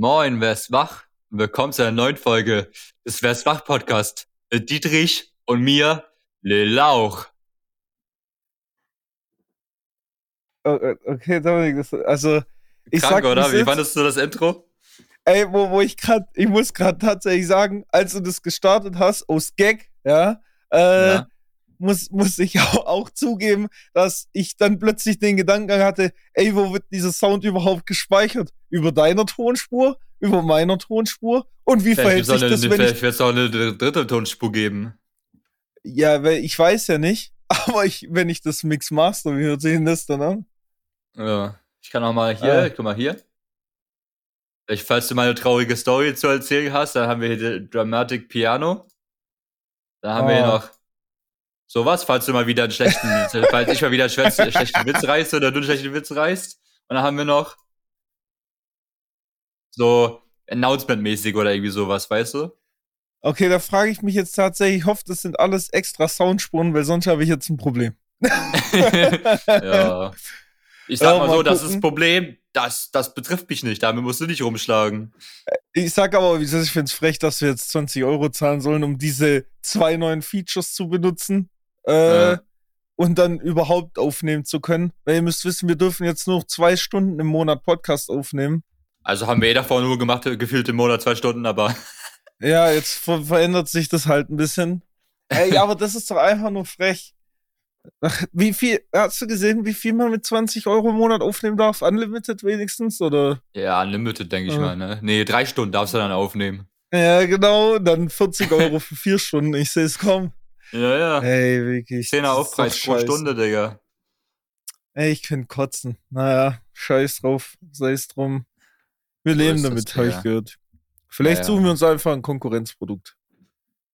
Moin, wer ist wach? Willkommen zu einer neuen Folge des Wer ist wach Podcast mit Dietrich und mir, Lil Lauch. Oh, oh, Okay, Dominik, das, also ich Krank, sag, oder? Wie fandest du das Intro? Ey, wo, wo ich gerade, ich muss gerade tatsächlich sagen, als du das gestartet hast, aus Gag, ja, äh, Ja. Muss, muss ich auch, auch zugeben, dass ich dann plötzlich den Gedankengang hatte, ey, wo wird dieser Sound überhaupt gespeichert? Über deiner Tonspur? Über meiner Tonspur? Und wie verhält Vielleicht sich wird es das, wenn ich, vielleicht auch eine dr- dritte Tonspur geben. ja, weil ich weiß ja nicht, aber ich, wenn ich das Mix master, wie hört sich denn das dann an? Ja. Ich kann auch mal hier, Ah. guck mal hier. Vielleicht, falls du mal eine traurige Story zu erzählen hast, dann haben wir hier Dramatic Piano. Dann haben wir hier Oh. noch sowas, falls du mal wieder einen schlechten, falls ich mal wieder einen schlechten, schlechten Witz reißt oder du einen schlechten Witz reißt. Und dann haben wir noch so Announcement-mäßig oder irgendwie sowas, weißt du? Okay, da frage ich mich jetzt tatsächlich, ich hoffe, das sind alles extra Soundspuren, weil sonst habe ich jetzt ein Problem. ja. Ich sag Ja, mal mal so, das ist gucken. das Problem, das, das betrifft mich nicht, damit musst du nicht rumschlagen. Ich sag aber, ich finde es frech, dass wir jetzt 20 Euro zahlen sollen, um diese zwei neuen Features zu benutzen. Äh, Ja. Und dann überhaupt aufnehmen zu können. Weil ihr müsst wissen, wir dürfen jetzt nur zwei Stunden im Monat Podcast aufnehmen. Also haben wir eh davor nur gemacht, gefühlt im Monat zwei Stunden, aber Ja, jetzt ver verändert sich das halt ein bisschen. Ey, aber das ist doch einfach nur frech. Wie viel, hast du gesehen, wie viel man mit 20 Euro im Monat aufnehmen darf? Unlimited wenigstens? Oder? ja, unlimited, denke ich Ja. mal, ne? Nee, drei Stunden darfst du dann aufnehmen. Ja, genau, dann 40 Euro für vier Stunden. Ich sehe es kommen. Ja, ja. Ey, wirklich. Zehner das ist Aufpreis doch pro. Stunde, Digga. Ey, ich könnte kotzen. Naja, scheiß drauf, sei es drum. Wir So leben ist damit, habe ich gehört. Vielleicht Ja, ja. suchen wir uns einfach ein Konkurrenzprodukt.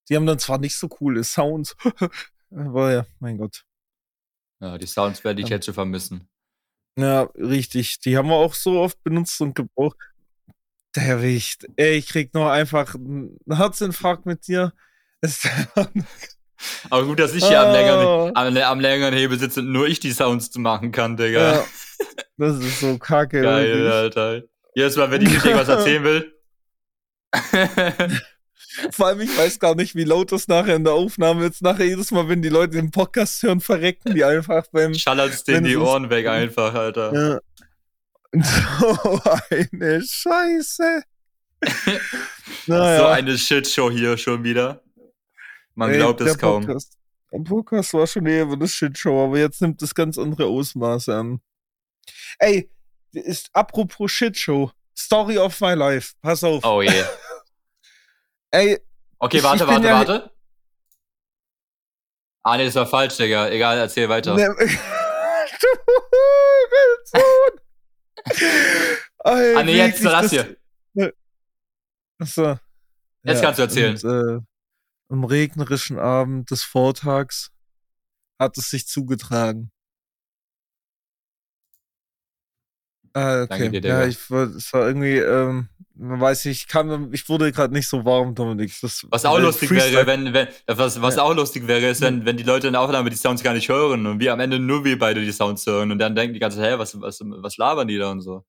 Die haben dann zwar nicht so coole Sounds, aber ja, mein Gott. Ja, die Sounds werde ich Ja. jetzt schon vermissen. Ja, richtig. Die haben wir auch so oft benutzt und gebraucht. Der Wicht. Ey, ich krieg nur einfach einen Herzinfarkt mit dir. Aber gut, dass ich hier am Ah. längeren, am, am längeren Hebel sitze und nur ich die Sounds machen kann, Digga. ja, das ist so kacke. Geil, wirklich. Alter. Jedes Mal, wenn ich nicht irgendwas erzählen will. Vor allem, ich weiß gar nicht, wie laut das nachher in der Aufnahme ist. Nachher jedes Mal, wenn die Leute den Podcast hören, verrecken die einfach beim. Schallert es denen die Ohren weg einfach, Alter. Ja. So eine Scheiße. naja, So eine Shitshow hier schon wieder. Man ey, glaubt es kaum. Podcast, der Podcast war schon eher eine Shitshow, aber jetzt nimmt das ganz andere Ausmaße an. Ey, ist apropos Shitshow. Story of my life. Pass auf. Oh je. Ey, Okay, Ich- warte, ich warte, ja- warte. Ah, nee, das war falsch, Digga. Egal, erzähl weiter. Ne. Ey, ah, nee, jetzt das hier. Achso. Jetzt kannst du erzählen. Und, äh, am regnerischen Abend des Vortags hat es sich zugetragen. Ah, okay. Danke dir, ja, ich war, es war irgendwie, ähm, man weiß nicht, ich kann, ich wurde gerade nicht so warm, Dominik. Das, Was auch äh, lustig Freestyle- wäre, wenn, wenn, was, was Ja. auch lustig wäre, ist, wenn, wenn die Leute in der Aufnahme die Sounds gar nicht hören und wir am Ende nur wir beide die Sounds hören und dann denken die ganze Zeit, hä, was, was, was labern die da und so.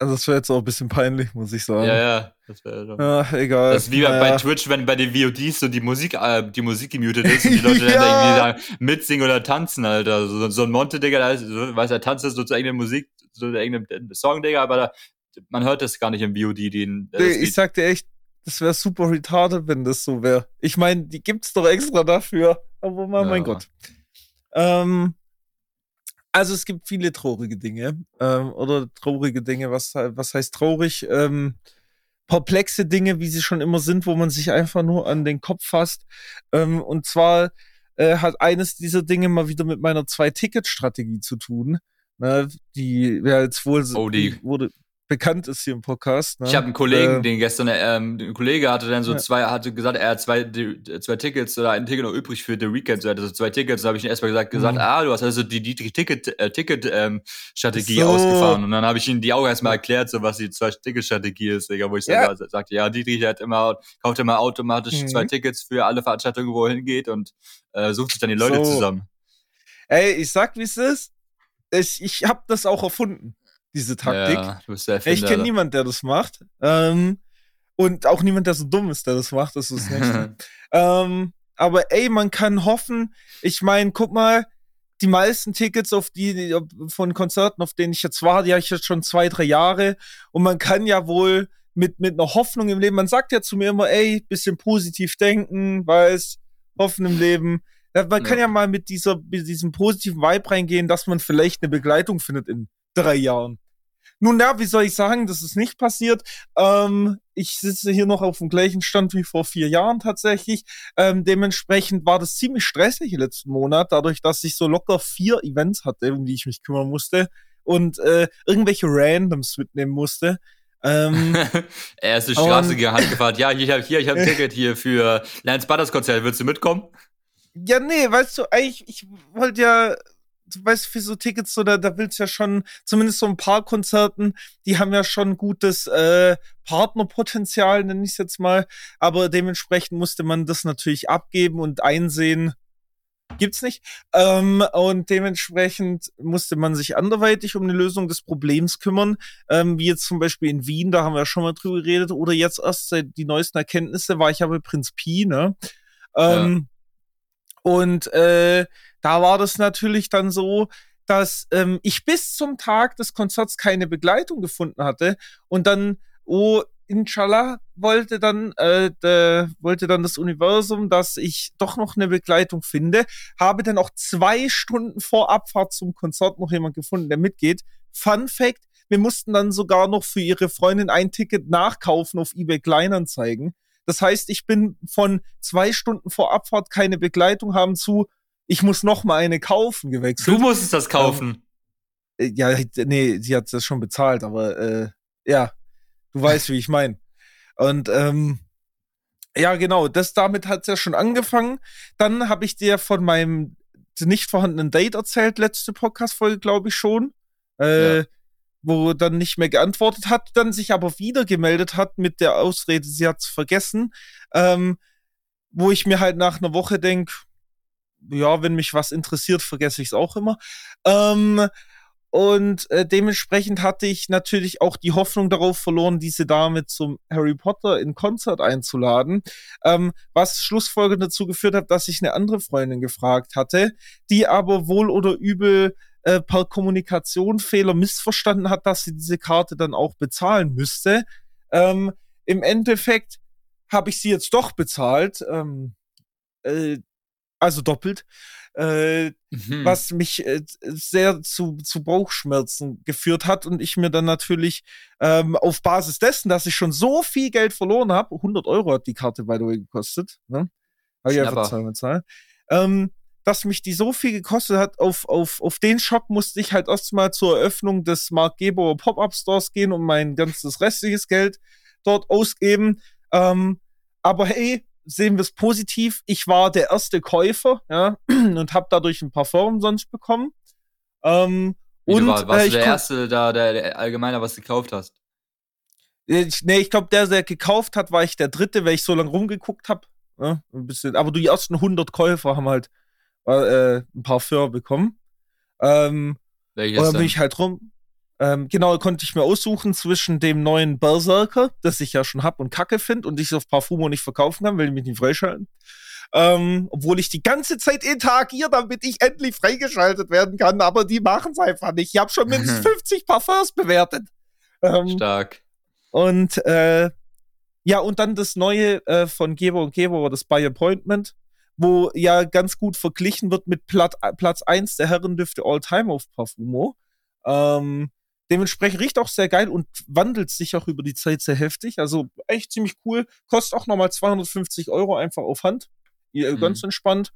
Also, das wäre jetzt auch ein bisschen peinlich, muss ich sagen. Ja, ja. Das wäre doch. Ja, egal. Das ist wie bei- bei Naja. Twitch, wenn bei den VODs so die Musik, äh, die Musik gemutet ist und die Leute dann Ja. irgendwie da mitsingen oder tanzen, Alter. So, so ein Monte, Digga, da ist, so, weiß er tanzt so zu irgendeiner Musik, so zu irgendeinem Song, Digga, aber da, man hört das gar nicht im VOD, den, Nee, Lied. ich sag dir echt, das wäre super retarded, wenn das so wäre. Ich meine, die gibt's doch extra dafür. Aber mein Ja. Gott. Ähm, also es gibt viele traurige Dinge. Ähm, oder traurige Dinge, was, was heißt traurig? Ähm, perplexe Dinge, wie sie schon immer sind, wo man sich einfach nur an den Kopf fasst. Ähm, und zwar äh, hat eines dieser Dinge mal wieder mit meiner Zwei-Ticket-Strategie zu tun. Ne, die ja jetzt wohl Oh, die- wurde bekannt ist hier im Podcast. Ne? Ich habe einen Kollegen, Äh, den gestern, ähm, ein Kollege hatte dann so Ja. zwei, hatte gesagt, er hat zwei, die- zwei Tickets oder ein Ticket noch übrig für The Weekend, so er hatte so zwei Tickets, da habe ich ihm erstmal gesagt, gesagt, Mhm. ah, du hast also die, die, die Ticket, äh, Ticket, ähm, Strategie So. ausgefahren. Und dann habe ich ihm die auch erstmal erklärt, so was die zwei Ticket-Strategie ist, Digga, wo ich Ja. dann sa- sagte, ja, Dietrich hat immer, kauft immer automatisch Mhm. zwei Tickets für alle Veranstaltungen, wo er hingeht und äh, sucht sich dann die Leute So. zusammen. Ey, ich sag, wie es ist. Ich, ich habe das auch erfunden. Diese Taktik. Ja, du bist der Erfinder, ich kenne niemanden, der das macht. Ähm, und auch niemand, der so dumm ist, der das macht. Das ist Nächste. ähm, aber ey, man kann hoffen. Ich meine, guck mal, die meisten Tickets auf die, die von Konzerten, auf denen ich jetzt war, die habe ich jetzt schon zwei, drei Jahre. Und man kann ja wohl mit, mit einer Hoffnung im Leben, man sagt ja zu mir immer, ey, bisschen positiv denken, weiß, hoffen im Leben. Ja, Man kann Ja. ja mal mit dieser, mit diesem positiven Vibe reingehen, dass man vielleicht eine Begleitung findet in drei Jahren. Nun ja, wie soll ich sagen, das ist nicht passiert. Ähm, ich sitze hier noch auf dem gleichen Stand wie vor vier Jahren tatsächlich. Ähm, dementsprechend war das ziemlich stressig letzten Monat, dadurch, dass ich so locker vier Events hatte, um die ich mich kümmern musste und äh, irgendwelche Randoms mitnehmen musste. Ähm, er ist die Straße Und- gehandelt gefahren. Ja, ich habe hier, ich hab ein Ticket hier für Lance Butters Konzert. Willst du mitkommen? Ja, nee, weißt du, eigentlich, ich wollte ja, du weißt, für so Tickets, so, da, da willst du ja schon, zumindest so ein paar Konzerten, die haben ja schon gutes äh, Partnerpotenzial, nenne ich es jetzt mal. Aber dementsprechend musste man das natürlich abgeben und einsehen, gibt's nicht. Ähm, und dementsprechend musste man sich anderweitig um eine Lösung des Problems kümmern. Ähm, wie jetzt zum Beispiel in Wien, da haben wir ja schon mal drüber geredet. Oder jetzt erst seit die neuesten Erkenntnisse war ich ja bei Prinz Pi, ne? Ähm, Und äh, da war das natürlich dann so, dass ähm, ich bis zum Tag des Konzerts keine Begleitung gefunden hatte und dann, oh, inshallah, wollte dann, äh, de, wollte dann das Universum, dass ich doch noch eine Begleitung finde, habe dann auch zwei Stunden vor Abfahrt zum Konzert noch jemand gefunden, der mitgeht. Fun Fact, wir mussten dann sogar noch für ihre Freundin ein Ticket nachkaufen auf eBay Kleinanzeigen. Das heißt, ich bin von zwei Stunden vor Abfahrt keine Begleitung haben zu, ich muss noch mal eine kaufen gewechselt. Du musstest das kaufen. Äh, Ja, nee, sie hat das schon bezahlt, aber äh, ja, du weißt, wie ich meine. Und ähm, ja, genau, das damit hat's ja schon angefangen. Dann habe ich dir von meinem nicht vorhandenen Date erzählt, letzte Podcast-Folge, glaube ich schon. Äh, Ja. Wo dann nicht mehr geantwortet hat, dann sich aber wieder gemeldet hat mit der Ausrede, sie hat's vergessen. Ähm, wo ich mir halt nach einer Woche denk, ja, wenn mich was interessiert, vergesse ich es auch immer. Ähm, und äh, dementsprechend hatte ich natürlich auch die Hoffnung darauf verloren, diese Dame zum Harry Potter in Konzert einzuladen. Ähm, was schlussfolgernd dazu geführt hat, dass ich eine andere Freundin gefragt hatte, die aber wohl oder übel äh, per Kommunikation Fehler missverstanden hat, dass sie diese Karte dann auch bezahlen müsste. Ähm, Im Endeffekt habe ich sie jetzt doch bezahlt. Ähm, äh, also doppelt. Äh, Mhm. was mich äh, sehr zu, zu Bauchschmerzen geführt hat und ich mir dann natürlich ähm, auf Basis dessen, dass ich schon so viel Geld verloren habe, 100 Euro hat die Karte by the way gekostet, ne? Habe ich einfach zweimal zahlen, ähm, dass mich die so viel gekostet hat, auf, auf, auf den Schock musste ich halt erstmal zur Eröffnung des Mark Gebauer Pop-Up Stores gehen und mein ganzes restliches Geld dort ausgeben. Ähm, aber hey, sehen wir es positiv. Ich war der erste Käufer, ja, und habe dadurch ein Parfum umsonst bekommen. Ähm, Wie, und war, warst äh, du der Erste da, der, der Allgemeiner was gekauft hast? Ich, nee, ich glaube, der, der gekauft hat, war ich der Dritte, weil ich so lange rumgeguckt habe. Ja, ein bisschen. Aber die ersten 100 Käufer haben halt äh, ein Parfum bekommen. Ähm, Welches und dann bin ich halt rum. Ähm, genau, konnte ich mir aussuchen zwischen dem neuen Berserker, das ich ja schon hab und kacke finde und ich es auf Parfumo nicht verkaufen kann, weil die mich nicht freischalten. Ähm, obwohl ich die ganze Zeit interagiere, damit ich endlich freigeschaltet werden kann, aber die machen es einfach nicht. Ich habe schon mindestens 50 Parfums bewertet. Ähm, Stark. und äh, ja, und dann das neue äh, von Geber und Geber, das By Appointment, wo ja ganz gut verglichen wird mit Plat Platz 1 der Herrendüfte All-Time auf Parfumo. Ähm, dementsprechend riecht auch sehr geil und wandelt sich auch über die Zeit sehr heftig. Also echt ziemlich cool. Kostet auch nochmal 250 Euro einfach auf Hand. Mhm. Ganz entspannt.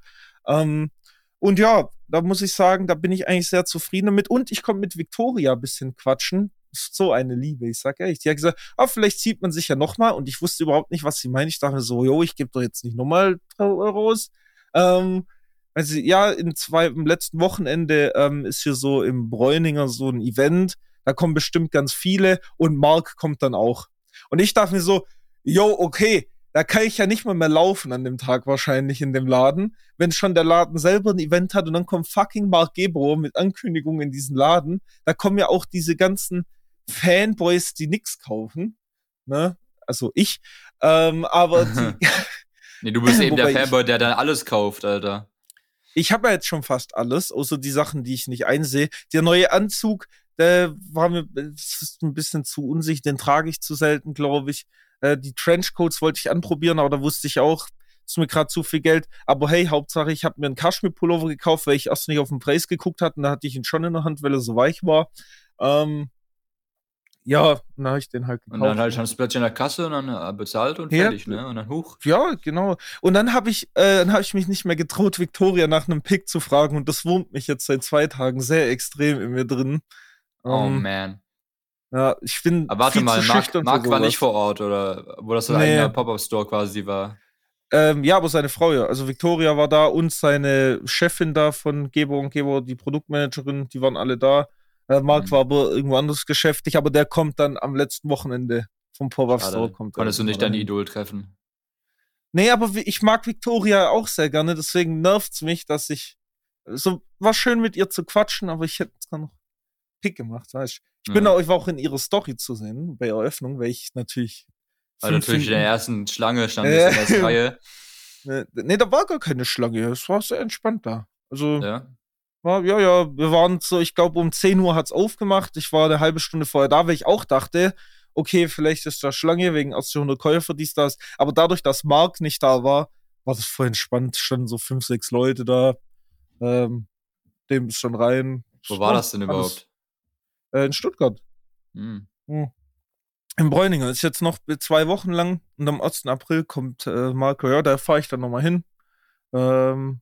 Ähm, und ja, da muss ich sagen, da bin ich eigentlich sehr zufrieden damit. Und ich konnte mit Victoria ein bisschen quatschen. So eine Liebe, ich sag ehrlich. Die hat gesagt, ah, vielleicht sieht man sich ja nochmal. Und ich wusste überhaupt nicht, was sie meint. Ich dachte so, jo, ich gebe doch jetzt nicht nochmal 3 Euro aus. Ähm, also, ja, in zwei, im letzten Wochenende ähm, ist hier so im Bräuninger so ein Event. Da kommen bestimmt ganz viele und Mark kommt dann auch. Und ich dachte mir so, yo, okay, da kann ich ja nicht mal mehr laufen an dem Tag wahrscheinlich in dem Laden, wenn schon der Laden selber ein Event hat und dann kommt fucking Mark Gebro mit Ankündigungen in diesen Laden. Da kommen ja auch diese ganzen Fanboys, die nix kaufen. Ne? Also ich. Ähm, aber die, nee, du bist eben der Fanboy, der dann alles kauft, Alter. Ich habe ja jetzt schon fast alles, außer die Sachen, die ich nicht einsehe. Der neue Anzug, der war mir ist ein bisschen zu unsicher, den trage ich zu selten, glaube ich. Äh, die Trenchcoats wollte ich anprobieren, aber da wusste ich auch, ist mir gerade zu viel Geld. Aber hey, Hauptsache, ich habe mir einen Kaschmir-Pullover gekauft, weil ich erst nicht auf den Preis geguckt hatte und da hatte ich ihn schon in der Hand, weil er so weich war. Ähm, ja, dann habe ich den halt gekauft. Und dann halt schon das plötzlich in der Kasse und dann äh, bezahlt und fertig, ja. ne? Und dann hoch. Ja, genau. Und dann habe ich, äh, dann habe ich mich nicht mehr getraut, Victoria nach einem Pick zu fragen und das wurmt mich jetzt seit zwei Tagen sehr extrem in mir drin. Oh um, ähm, man. Ja, ich bin. Aber warte mal, Marc, Marc war nicht vor Ort oder wo das so nee. ein Pop-Up-Store quasi war? Ähm, ja, aber seine Frau ja. Also Victoria war da und seine Chefin da von Geber und Geber, die Produktmanagerin, die waren alle da. Äh, Marc mhm. war aber irgendwo anders geschäftig, aber der kommt dann am letzten Wochenende vom Pop-Up Store. Kommt Konntest du nicht dein Idol treffen? Nee, aber ich mag Victoria auch sehr gerne, deswegen nervt es mich, dass ich. So, war schön mit ihr zu quatschen, aber ich hätte es gar noch Pick gemacht, weißt du. Ich bin auch, ich war auch in ihrer Story zu sehen, bei Eröffnung, weil ich natürlich. Weil natürlich in der ersten Schlange stand äh, in der ersten Reihe. Nee, da war gar keine Schlange. Es war sehr entspannt da. Also. Ja. Ja, ja, wir waren so, ich glaube, um 10 Uhr hat es aufgemacht. Ich war eine halbe Stunde vorher da, weil ich auch dachte, okay, vielleicht ist da Schlange wegen aus 100 Käufer, dies, das. Aber dadurch, dass Mark nicht da war, war das voll entspannt. Standen so fünf, sechs Leute da. Ähm, dem ist schon rein. Wo war das denn überhaupt? Äh, in Stuttgart. Hm. Hm. In Bräuninger. Das ist jetzt noch zwei Wochen lang und am 1. April kommt äh, Marco. Ja, da fahre ich dann nochmal hin. Ähm,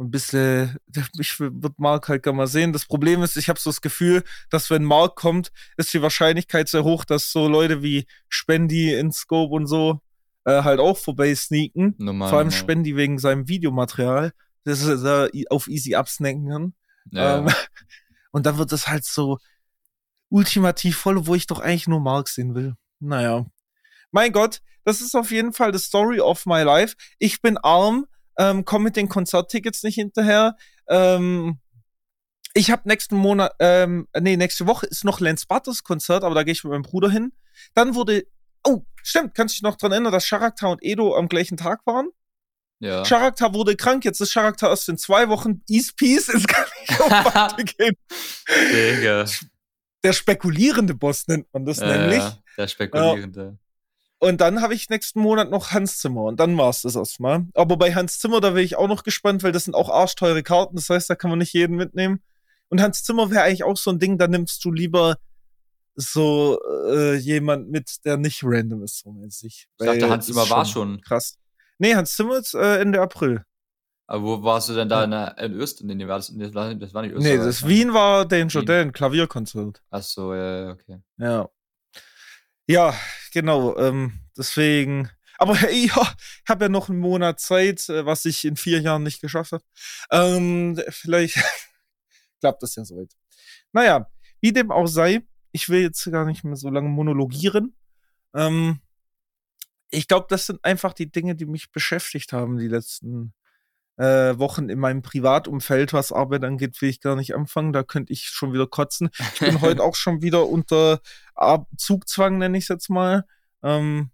ein bisschen, ich würde Mark halt gerne mal sehen. Das Problem ist, ich habe so das Gefühl, dass wenn Mark kommt, ist die Wahrscheinlichkeit sehr hoch, dass so Leute wie Spendi, InScope und so äh, halt auch vorbei sneaken. Normal, Vor allem normal. Spendi wegen seinem Videomaterial, das er auf easy absnacken kann. Ja. Ähm, und dann wird es halt so ultimativ voll, wo ich doch eigentlich nur Mark sehen will. Naja. Mein Gott, das ist auf jeden Fall the story of my life. Ich bin arm, ähm, komme mit den Konzerttickets nicht hinterher. Ähm, ich habe nächsten Monat, ähm, nee, nächste Woche ist noch Lance Butters Konzert, aber da gehe ich mit meinem Bruder hin. Dann wurde, oh, stimmt, kannst du dich noch dran erinnern, dass Charakter und Edo am gleichen Tag waren? Ja. Charakter wurde krank, jetzt ist Charakter erst in zwei Wochen. East Peace, es kann nicht weitergehen. Digga. Der spekulierende Boss nennt man das ja, nämlich. Der spekulierende. Und dann habe ich nächsten Monat noch Hans Zimmer und dann war es das erstmal. Aber bei Hans Zimmer, da wäre ich auch noch gespannt, weil das sind auch arschteure Karten. Das heißt, da kann man nicht jeden mitnehmen. Und Hans Zimmer wäre eigentlich auch so ein Ding, da nimmst du lieber so äh, jemand mit, der nicht random ist, so mäßig. Ich dachte, Hans Zimmer war schon. Krass. Nee, Hans Zimmer ist äh, Ende April. Aber wo warst du denn da in, der, in Österreich? Nee, war das, das, war, nicht Österreich. Nee, das? Wien war Danger Dan, Klavierkonzert. Ach so, ja, okay. Ja. Ja, genau. Ähm, deswegen. Aber hey, ja, ich habe ja noch einen Monat Zeit, äh, was ich in vier Jahren nicht geschafft habe. Ähm, vielleicht klappt das ja soweit. Naja, wie dem auch sei, ich will jetzt gar nicht mehr so lange monologieren. Ähm, ich glaube, das sind einfach die Dinge, die mich beschäftigt haben die letzten äh, Wochen in meinem Privatumfeld, was Arbeit angeht, will ich gar nicht anfangen. Da könnte ich schon wieder kotzen. Ich bin heute auch schon wieder unter Zugzwang, nenne ich es jetzt mal. Ähm,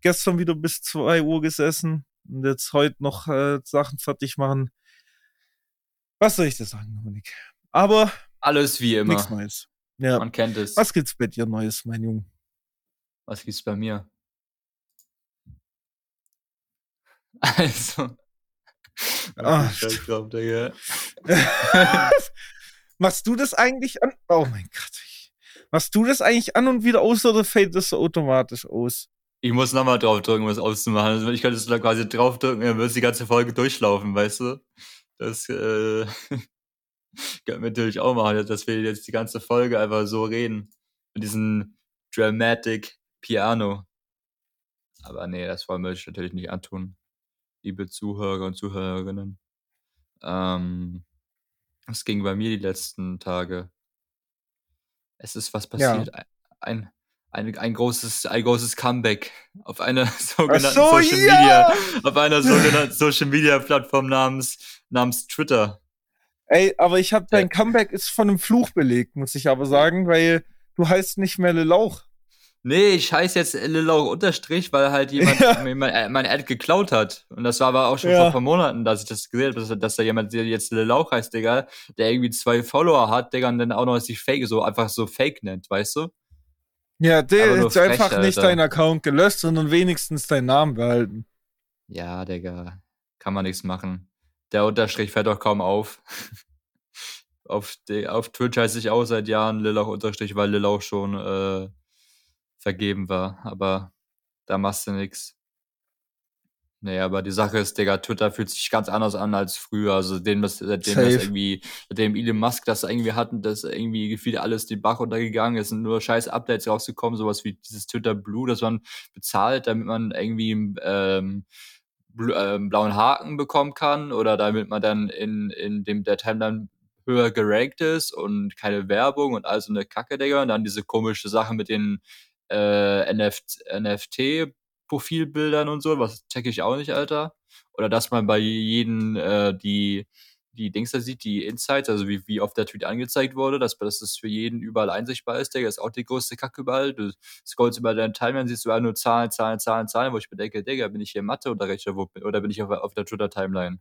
gestern wieder bis 2 Uhr gesessen und jetzt heute noch äh, Sachen fertig machen. Was soll ich dir sagen, Dominik? Aber. Alles wie immer. Nichts Neues. Ja. Man kennt es. Was gibt's bei dir Neues, mein Junge? Was gibt's bei mir? Also, Ach, drauf, Machst du das eigentlich an? Oh mein Gott. Machst du das eigentlich an und wieder aus oder fällt das so automatisch aus? Ich muss nochmal draufdrücken, um es auszumachen. Also ich könnte es da quasi draufdrücken, dann würde die ganze Folge durchlaufen, weißt du? Das äh, könnten wir natürlich auch machen, dass wir jetzt die ganze Folge einfach so reden. Mit diesem Dramatic Piano. Aber nee, das wollen wir euch natürlich nicht antun liebe Zuhörer und Zuhörerinnen. Ähm, was ging bei mir die letzten Tage? Es ist was passiert. Ja. Ein, ein, ein, großes, ein großes Comeback auf einer sogenannten so, Social ja! Media, auf einer sogenannten Social Media Plattform namens, namens Twitter. Ey, aber ich habe dein Comeback ist von einem Fluch belegt, muss ich aber sagen, weil du heißt nicht mehr Le Lauch. Nee, ich heiße jetzt Lilauch unterstrich, weil halt jemand Ja. mir mein, mein Ad geklaut hat. Und das war aber auch schon Ja. vor ein paar Monaten, dass ich das gesehen habe, dass, dass da jemand, der jetzt Lilauch heißt, Digga, der irgendwie zwei Follower hat, Digga, und dann auch noch sich Fake, so einfach so Fake nennt, weißt du? Ja, der ist frech, einfach nicht Alter. deinen Account gelöscht, sondern wenigstens deinen Namen behalten. Ja, Digga, kann man nichts machen. Der Unterstrich fällt doch kaum auf. auf, auf Twitch heiße ich auch seit Jahren Lilauch Unterstrich, weil Lilauch schon äh, vergeben war. Aber da machst du nix. Nee, aber die Sache ist, Digga, Twitter fühlt sich ganz anders an als früher. Also seitdem das, seitdem das Safe. irgendwie, seitdem Elon Musk das irgendwie hatten, dass irgendwie gefühlt alles den Bach runtergegangen ist, sind nur scheiß Updates rausgekommen, sowas wie dieses Twitter Blue, das man bezahlt, damit man irgendwie ähm, ähm, blauen Haken bekommen kann oder damit man dann in, in dem der Timeline höher gerankt ist und keine Werbung und all so eine Kacke, Digga. Und dann diese komische Sache mit den äh, NF NFT-Profilbildern und so, was check ich auch nicht, Alter. Oder dass man bei jedem äh, die die Dings da sieht, die Insights, also wie, wie oft der Tweet angezeigt wurde, dass, dass das für jeden überall einsichtbar ist, Digga, ist auch die größte Kacke überall. Du scrollst über deinen Timeline, siehst du überall nur Zahlen, Zahlen, Zahlen, Zahlen, wo ich mir denke, Digga, bin ich hier Mathe oder Rechter, oder bin ich auf, auf der Twitter-Timeline?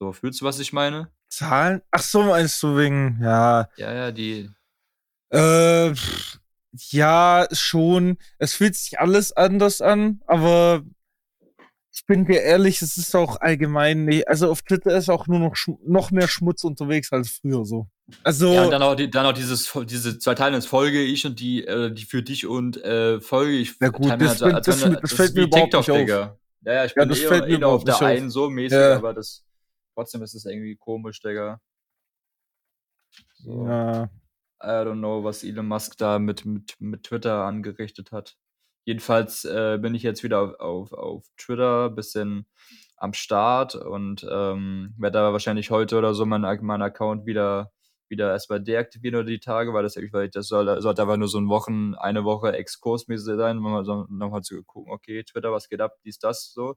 So, fühlst du, was ich meine? Zahlen? Ach so, meinst du wegen, ja. Ja, ja, die, Äh, pff, ja, schon. Es fühlt sich alles anders an, aber ich bin dir ehrlich, es ist auch allgemein nicht. Also auf Twitter ist auch nur noch, noch mehr Schmutz unterwegs als früher so. Also, Ja, und dann auch, dann auch dieses, diese zwei Teile, das folge ich und die, äh, die für dich und äh, folge ich. Ja gut, Timeline, das als- fällt- als das- wenn- das fällt mir überhaupt TikTok, nicht auf. Digga. Ja, ja, ich Ja, bin das eh, fällt mir eh nur auf der auf. einen so mäßig, Ja. aber das, trotzdem ist es irgendwie komisch, Digga. So. ja. I don't know, was Elon Musk da mit, mit, mit Twitter angerichtet hat. Jedenfalls äh, bin ich jetzt wieder auf, auf, auf Twitter, bisschen am Start und ähm, werde aber wahrscheinlich heute oder so meinen mein Account wieder, wieder erstmal deaktivieren oder die Tage, weil das, weil das soll, sollte aber nur so ein Wochen, eine Woche Exkursmäßig sein, um nochmal zu gucken, okay, Twitter, was geht ab, dies, das, so.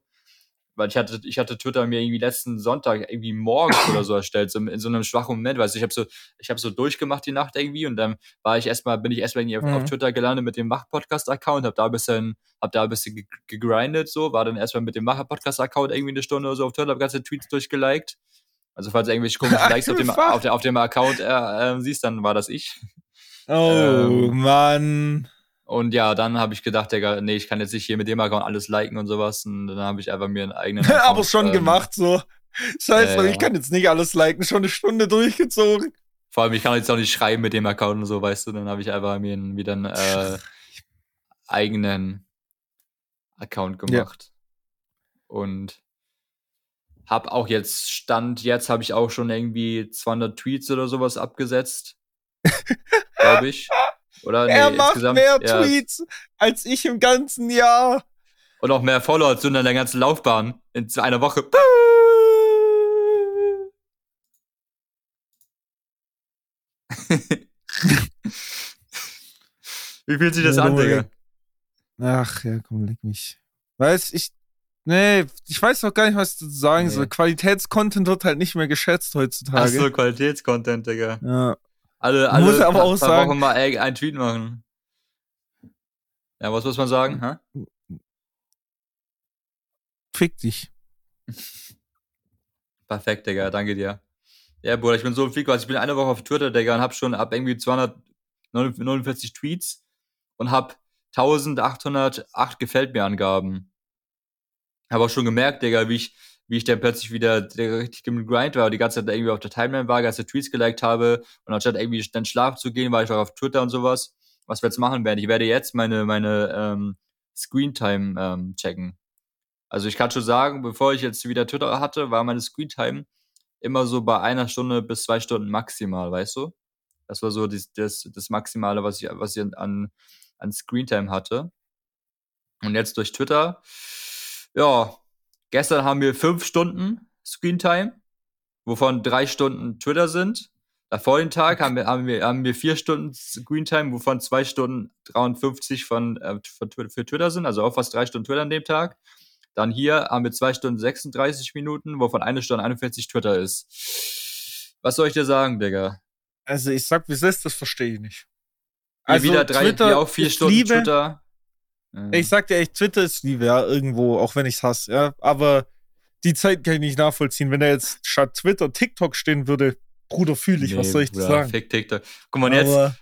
Weil ich hatte, ich hatte Twitter mir irgendwie letzten Sonntag irgendwie morgens oder so erstellt, so in so einem schwachen Moment, weißt du, ich habe so, ich habe so durchgemacht die Nacht irgendwie und dann war ich erstmal, bin ich erstmal irgendwie auf, Mhm. auf Twitter gelandet mit dem Mach-Podcast-Account, hab da ein bisschen, hab da ein bisschen ge- gegrindet, so, war dann erstmal mit dem Macher-Podcast-Account irgendwie eine Stunde oder so auf Twitter, hab ganze Tweets durchgeliked. Also falls du irgendwelche komischen Likes auf dem, auf, der, auf dem Account äh, äh, siehst, dann war das ich. Oh, Ähm, Mann. Und ja, dann habe ich gedacht, Digga, nee, ich kann jetzt nicht hier mit dem Account alles liken und sowas. Und dann habe ich einfach mir einen eigenen Aber Account, schon ähm, gemacht so. Scheiße, Ja, ja. ich kann jetzt nicht alles liken, schon eine Stunde durchgezogen. Vor allem, ich kann jetzt auch nicht schreiben mit dem Account und so, weißt du. Dann habe ich einfach mir einen, wieder einen äh, eigenen Account Ja. gemacht. Und hab auch jetzt, Stand jetzt habe ich auch schon irgendwie 200 Tweets oder sowas abgesetzt. Glaube ich. Oder? er Nee, macht insgesamt, mehr ja. Tweets als ich im ganzen Jahr. Und auch mehr Follower als du in der ganzen Laufbahn in einer Woche. Wie fühlt sich das Ja, an. Digga? Ach ja, komm, leg mich. Weiß ich. Nee, ich weiß noch gar nicht, was ich dazu sagen Nee. soll. Qualitätscontent wird halt nicht mehr geschätzt heutzutage. Achso, Qualitätscontent, Digga. Ja. Alle, alle Muss aber auch paar sagen- Wochen mal ein- einen Tweet machen. Ja, was muss man sagen? Hä? Fick dich. Perfekt, Digga, danke dir. Ja, Bruder, ich bin so viel, also ich bin eine Woche auf Twitter, Digga, und hab schon ab irgendwie 249 Tweets und hab 1808 gefällt mir Angaben. Habe auch schon gemerkt, Digga, wie ich, wie ich dann plötzlich wieder richtig im Grind war, die ganze Zeit irgendwie auf der Timeline war, ganze Tweets geliked habe und anstatt irgendwie dann schlafen zu gehen, war ich auch auf Twitter und sowas. Was wir jetzt machen werden, ich werde jetzt meine, meine ähm, Screentime ähm, checken. Also ich kann schon sagen, bevor ich jetzt wieder Twitter hatte, war meine Screentime immer so bei einer Stunde bis zwei Stunden maximal, weißt du? Das war so das, das, das Maximale, was ich, was ich an, an Screentime hatte. Und jetzt durch Twitter, ja, gestern haben wir fünf Stunden Screentime, wovon drei Stunden Twitter sind. Davor den Tag haben wir, haben wir, haben wir vier Stunden Screentime, wovon zwei Stunden 53 von, äh, von, für Twitter sind, also auch fast drei Stunden Twitter an dem Tag. Dann hier haben wir zwei Stunden 36 Minuten, wovon eine Stunde 41 Twitter ist. Was soll ich dir sagen, Digga? Also ich sag, wie es ist, das verstehe ich nicht. Also wieder drei, Twitter auch vier Stunden Liebe. Twitter. Ich sag dir echt, Twitter ist Liebe, ja, irgendwo, auch wenn ich's hasse, ja. Aber die Zeit kann ich nicht nachvollziehen. Wenn da jetzt statt Twitter TikTok stehen würde, Bruder, fühle ich, nee, was soll ich dir sagen? Fick TikTok. Guck mal, jetzt,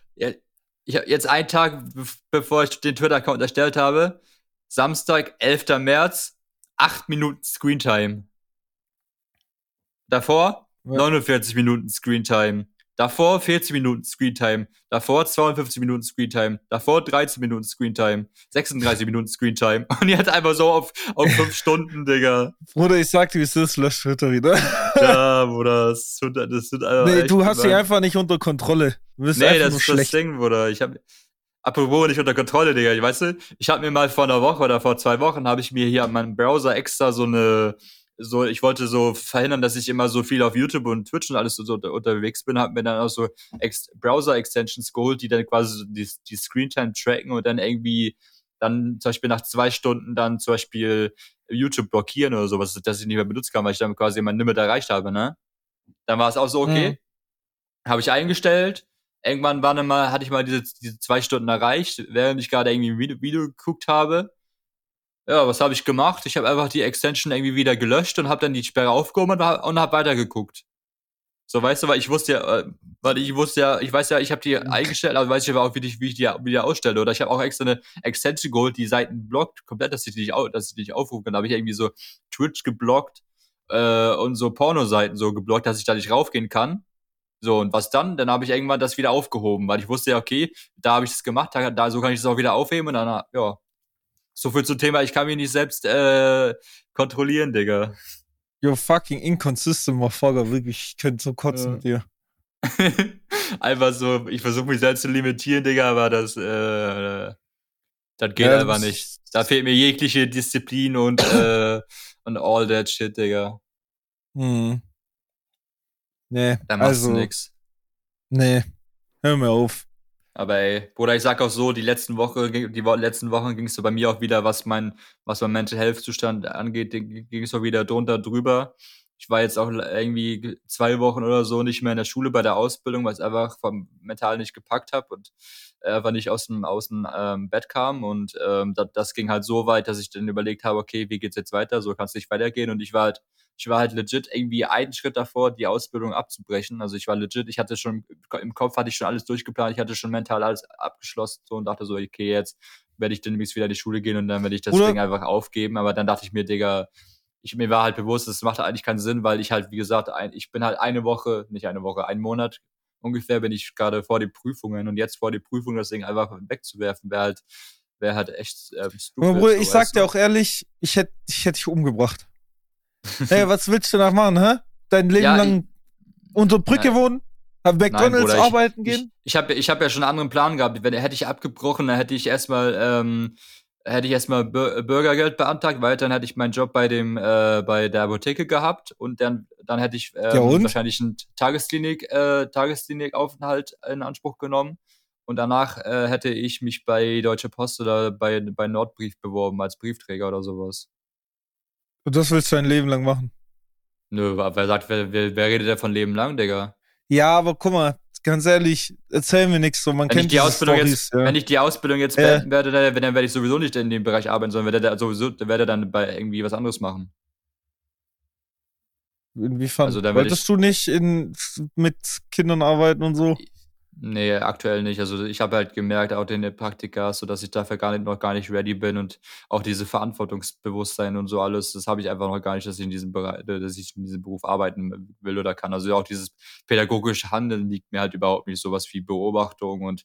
ich habe jetzt einen Tag, bevor ich den Twitter-Account erstellt habe, Samstag, 11. März, 8 Minuten Screentime. Davor ja. 49 Minuten Screentime. Davor 40 Minuten Screentime. Davor 52 Minuten Screentime. Davor 13 Minuten Screentime. 36 Minuten Screentime. Und jetzt einfach so auf, auf 5 Stunden, Digga. Bruder, ich sag dir, wie es ist, löscht Twitter wieder. ja, Bruder, das sind, das sind einfach Nee, du hast sie einfach nicht unter Kontrolle. Du bist nee, das ist schlecht. das Ding, Bruder. Ich hab, Apropos nicht unter Kontrolle, Digga. Ich weiß, ich habe mir mal vor einer Woche oder vor zwei Wochen habe ich mir hier an meinem Browser extra so eine so, ich wollte so verhindern, dass ich immer so viel auf YouTube und Twitch und alles so, so unterwegs bin, habe mir dann auch so Ex Browser-Extensions geholt, die dann quasi die, die Screentime tracken und dann irgendwie dann zum Beispiel nach zwei Stunden dann zum Beispiel YouTube blockieren oder sowas, dass ich nicht mehr benutzen kann, weil ich dann quasi mein Limit erreicht habe, ne? Dann war es auch so, okay, mhm. habe ich eingestellt. Irgendwann war dann mal, hatte ich mal diese, diese zwei Stunden erreicht, während ich gerade irgendwie ein Video, Video geguckt habe ja, was habe ich gemacht? Ich habe einfach die Extension irgendwie wieder gelöscht und habe dann die Sperre aufgehoben und, habe weitergeguckt. So, weißt du, weil ich wusste ja, äh, weil ich wusste ja, ich weiß ja, ich habe die eingestellt, aber weiß ich aber auch, wie ich, wie ich die wieder ausstelle. Oder ich habe auch extra eine Extension geholt, die Seiten blockt, komplett, dass ich die nicht, dass ich die nicht aufrufen kann. Da habe ich irgendwie so Twitch geblockt äh, und so Porno-Seiten so geblockt, dass ich da nicht raufgehen kann. So, und was dann? Dann habe ich irgendwann das wieder aufgehoben, weil ich wusste ja, okay, da habe ich das gemacht, da, da so kann ich das auch wieder aufheben und dann, ja, so viel zum Thema, ich kann mich nicht selbst äh, kontrollieren, Digga. You're fucking inconsistent, motherfucker. Wirklich, ich könnte so kotzen mit dir. einfach so, ich versuche mich selbst zu limitieren, Digga, aber das, äh, das geht ja, einfach nicht. Da fehlt mir jegliche Disziplin und, äh, und all that shit, Digga. Hm. Nee. Da machst also, du nix. Nee. Hör mir auf. Aber ey, Bruder, ich sag auch so, die letzten Woche, die letzten Wochen ging es so bei mir auch wieder, was mein, was mein Mental Health Zustand angeht, ging es auch wieder drunter drüber. Ich war jetzt auch irgendwie zwei Wochen oder so nicht mehr in der Schule bei der Ausbildung, weil es einfach vom mental nicht gepackt habe und einfach nicht aus dem, aus dem ähm, Bett kam. Und ähm, das, das ging halt so weit, dass ich dann überlegt habe, okay, wie geht's jetzt weiter? So kann es nicht weitergehen. Und ich war halt ich war halt legit irgendwie einen Schritt davor, die Ausbildung abzubrechen. Also ich war legit, ich hatte schon, im Kopf hatte ich schon alles durchgeplant, ich hatte schon mental alles abgeschlossen so und dachte so, okay, jetzt werde ich demnächst wieder in die Schule gehen und dann werde ich das Oder? Ding einfach aufgeben. Aber dann dachte ich mir, Digga, ich, mir war halt bewusst, das macht eigentlich keinen Sinn, weil ich halt, wie gesagt, ein, ich bin halt eine Woche, nicht eine Woche, einen Monat ungefähr bin ich gerade vor den Prüfungen und jetzt vor die Prüfung das Ding einfach wegzuwerfen, wäre halt, wäre halt echt ähm, stupid. Bruder, ich sag dir auch ehrlich, ich hätte ich hätt dich umgebracht. Hey, was willst du noch machen, hä? Dein Leben ja, lang ich, unter Brücke ja, wohnen? Auf McDonalds Nein, arbeiten ich, gehen? Ich, ich habe ich hab ja schon einen anderen Plan gehabt. Wenn hätte ich abgebrochen, dann hätte ich erstmal ähm, hätte ich erstmal Bürgergeld beantragt, weil dann hätte ich meinen Job bei dem äh, bei der Apotheke gehabt und dann dann hätte ich ähm, ja wahrscheinlich einen Tagesklinik äh, Tagesklinikaufenthalt in Anspruch genommen und danach äh, hätte ich mich bei Deutsche Post oder bei bei Nordbrief beworben als Briefträger oder sowas. Und das willst du ein Leben lang machen? Nö, wer sagt, wer, wer, wer redet denn von Leben lang, Digga? Ja, aber guck mal, ganz ehrlich, erzähl mir nichts so. Man wenn kennt ich die Ausbildung Storys, jetzt, ja. Wenn ich die Ausbildung jetzt beenden werde, dann, dann werde ich sowieso nicht in dem Bereich arbeiten, sondern werde sowieso werde dann bei irgendwie was anderes machen. Inwiefern? Also, Wolltest du nicht in, mit Kindern arbeiten und so? Nee, aktuell nicht. Also ich habe halt gemerkt, auch in den Praktika, so dass ich dafür gar nicht, noch gar nicht ready bin und auch diese Verantwortungsbewusstsein und so alles, das habe ich einfach noch gar nicht, dass ich in diesem Bereich, dass ich in diesem Beruf arbeiten will oder kann. Also auch dieses pädagogische Handeln liegt mir halt überhaupt nicht. Sowas wie Beobachtung und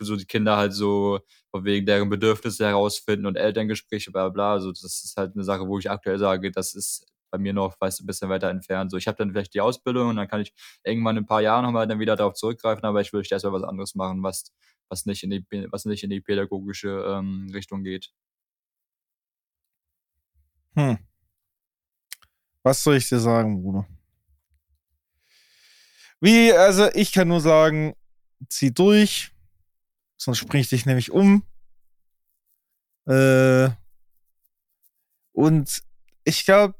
so die Kinder halt so wegen deren Bedürfnisse herausfinden und Elterngespräche, bla bla. Also das ist halt eine Sache, wo ich aktuell sage, das ist bei mir noch, weißt ein bisschen weiter entfernt. So, ich habe dann vielleicht die Ausbildung und dann kann ich irgendwann in ein paar Jahren nochmal dann wieder darauf zurückgreifen, aber ich würde erstmal was anderes machen, was, was nicht in die, was nicht in die pädagogische ähm, Richtung geht. Hm. Was soll ich dir sagen, Bruder? Wie, also ich kann nur sagen, zieh durch, sonst spring ich dich nämlich um. Äh, und ich glaube,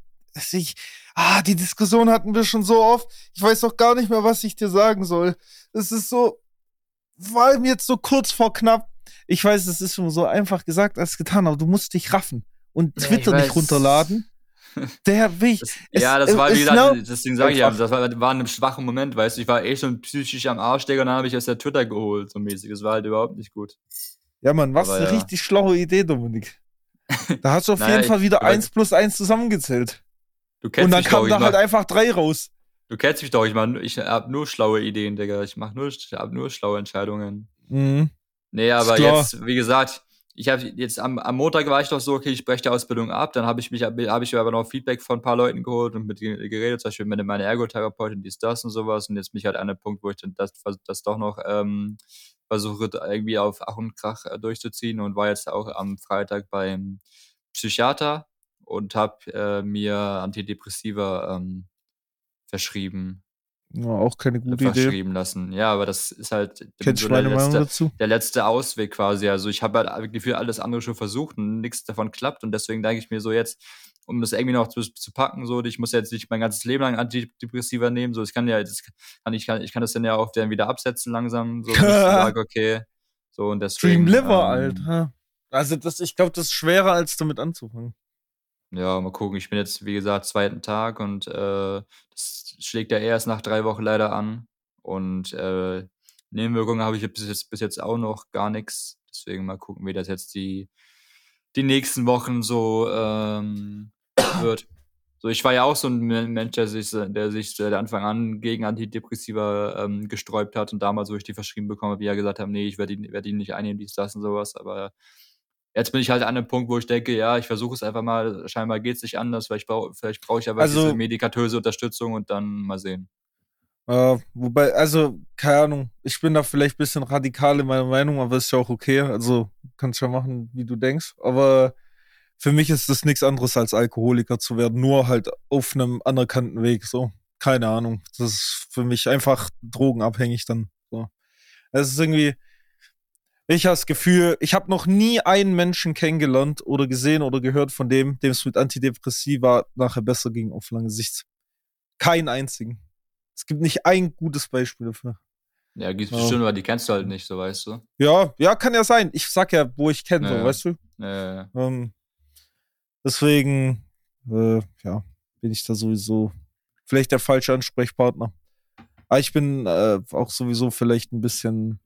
ich, ah, die Diskussion hatten wir schon so oft. Ich weiß auch gar nicht mehr, was ich dir sagen soll. Es ist so, vor allem jetzt so kurz vor knapp. Ich weiß, es ist schon so einfach gesagt als getan, aber du musst dich raffen und Twitter ja, nicht runterladen. Der Weg. ja, das war, wie gesagt, deswegen sage ich ja, das war, war ein schwacher Moment, weißt du, ich war eh schon psychisch am Arsch, Digga, und dann habe ich aus der Twitter geholt, so mäßig. Das war halt überhaupt nicht gut. Ja, Mann, was Aber eine ja. richtig schlaue Idee, Dominik. Da hast du auf naja, jeden Fall wieder 1 plus 1 zusammengezählt. Du kennst Und dann kamen da halt einfach drei raus. Du kennst mich doch, ich, mach, ich hab nur schlaue Ideen, Digga. Ich mach nur, ich hab nur schlaue Entscheidungen. Mhm. Nee, aber jetzt, wie gesagt, ich habe jetzt am, am Montag war ich doch so, okay, ich breche die Ausbildung ab, dann habe ich mich, habe ich aber noch Feedback von ein paar Leuten geholt und mit geredet, zum Beispiel mit meiner Ergotherapeutin, die ist das und sowas und jetzt bin ich halt an einem Punkt, wo ich dann das, das doch noch ähm, versuche irgendwie auf Ach und Krach äh, durchzuziehen und war jetzt auch am Freitag beim Psychiater und habe äh, mir Antidepressiva ähm, verschrieben. Ja, auch keine gute Idee. Verschrieben lassen. Ja, aber das ist halt so der, letzte, der letzte Ausweg quasi. Also ich habe halt Gefühl alles andere schon versucht und nichts davon klappt und deswegen denke ich mir so jetzt, um das irgendwie noch zu, zu packen, so, ich muss jetzt nicht mein ganzes Leben lang Antidepressiva nehmen, so, ich kann ja, das kann ich, kann, ich kann das dann ja auch dann wieder absetzen langsam, so, ich sage, okay, so, und deswegen. Dream Liver, ähm, Alter. Also, das, ich glaube, das ist schwerer, als damit anzufangen. Ja, mal gucken. Ich bin jetzt, wie gesagt, zweiten Tag und äh, das schlägt ja erst nach drei Wochen leider an. Und äh, Nebenwirkungen habe ich bis jetzt, bis jetzt auch noch gar nichts. Deswegen mal gucken, wie das jetzt die, die nächsten Wochen so ähm, wird. So, ich war ja auch so ein Mensch, der sich, der sich der Anfang an gegen Antidepressiva ähm, gesträubt hat und damals, wo ich die verschrieben bekommen habe, wie ja gesagt haben, nee, ich werde die, werd die nicht einnehmen, dies, das und sowas. Aber jetzt bin ich halt an einem Punkt, wo ich denke, ja, ich versuche es einfach mal, scheinbar geht es nicht anders, weil ich brauch, vielleicht brauche ich aber also, diese medikatöse Unterstützung und dann mal sehen. Äh, wobei, also, keine Ahnung, ich bin da vielleicht ein bisschen radikal in meiner Meinung, aber ist ja auch okay. Also, kannst ja machen, wie du denkst. Aber für mich ist das nichts anderes als Alkoholiker zu werden, nur halt auf einem anerkannten Weg, so. Keine Ahnung. Das ist für mich einfach drogenabhängig dann. So. Es ist irgendwie, ich habe das Gefühl, ich habe noch nie einen Menschen kennengelernt oder gesehen oder gehört von dem, dem es mit Antidepressiva nachher besser ging auf lange Sicht. Keinen einzigen. Es gibt nicht ein gutes Beispiel dafür. Ja, gibt es ja. bestimmt, aber die kennst du halt nicht, so weißt du. Ja, ja, kann ja sein. Ich sag ja, wo ich kenne, ja, so, weißt du. Ja, ähm, deswegen, äh, ja, bin ich da sowieso vielleicht der falsche Ansprechpartner. Aber ich bin äh, auch sowieso vielleicht ein bisschen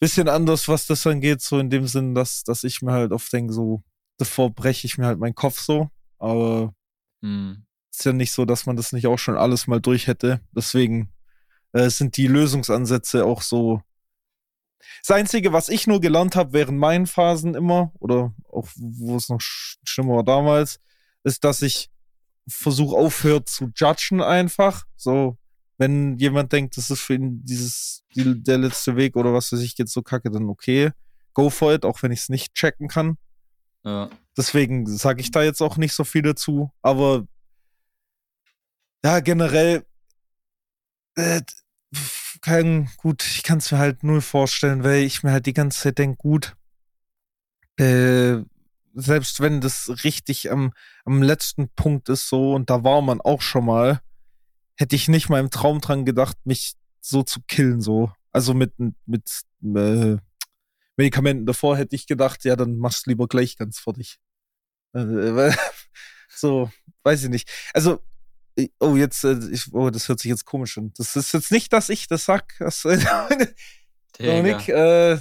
bisschen anders, was das angeht, so in dem Sinn, dass, dass ich mir halt oft denke, so, davor breche ich mir halt meinen Kopf so, aber hm. ist ja nicht so, dass man das nicht auch schon alles mal durch hätte. Deswegen äh, sind die Lösungsansätze auch so. Das Einzige, was ich nur gelernt habe während meinen Phasen immer, oder auch wo es noch schlimmer war damals, ist, dass ich versuche aufhört zu judgen einfach. So, wenn jemand denkt, das ist für ihn dieses, die, der letzte Weg oder was weiß ich jetzt so kacke, dann okay, go for it, auch wenn ich es nicht checken kann. Ja. Deswegen sage ich da jetzt auch nicht so viel dazu, aber ja, generell, äh, kein, gut, ich kann es mir halt null vorstellen, weil ich mir halt die ganze Zeit denke, gut, äh, selbst wenn das richtig am, am letzten Punkt ist so, und da war man auch schon mal, hätte ich nicht mal im Traum dran gedacht, mich so zu killen, so. Also mit, mit äh, Medikamenten davor hätte ich gedacht, ja, dann machst du lieber gleich ganz fertig. Äh, so, weiß ich nicht. Also, oh, jetzt, äh, ich, oh, das hört sich jetzt komisch an. Das ist jetzt nicht, dass ich das sag. Das, äh, Dominik, äh,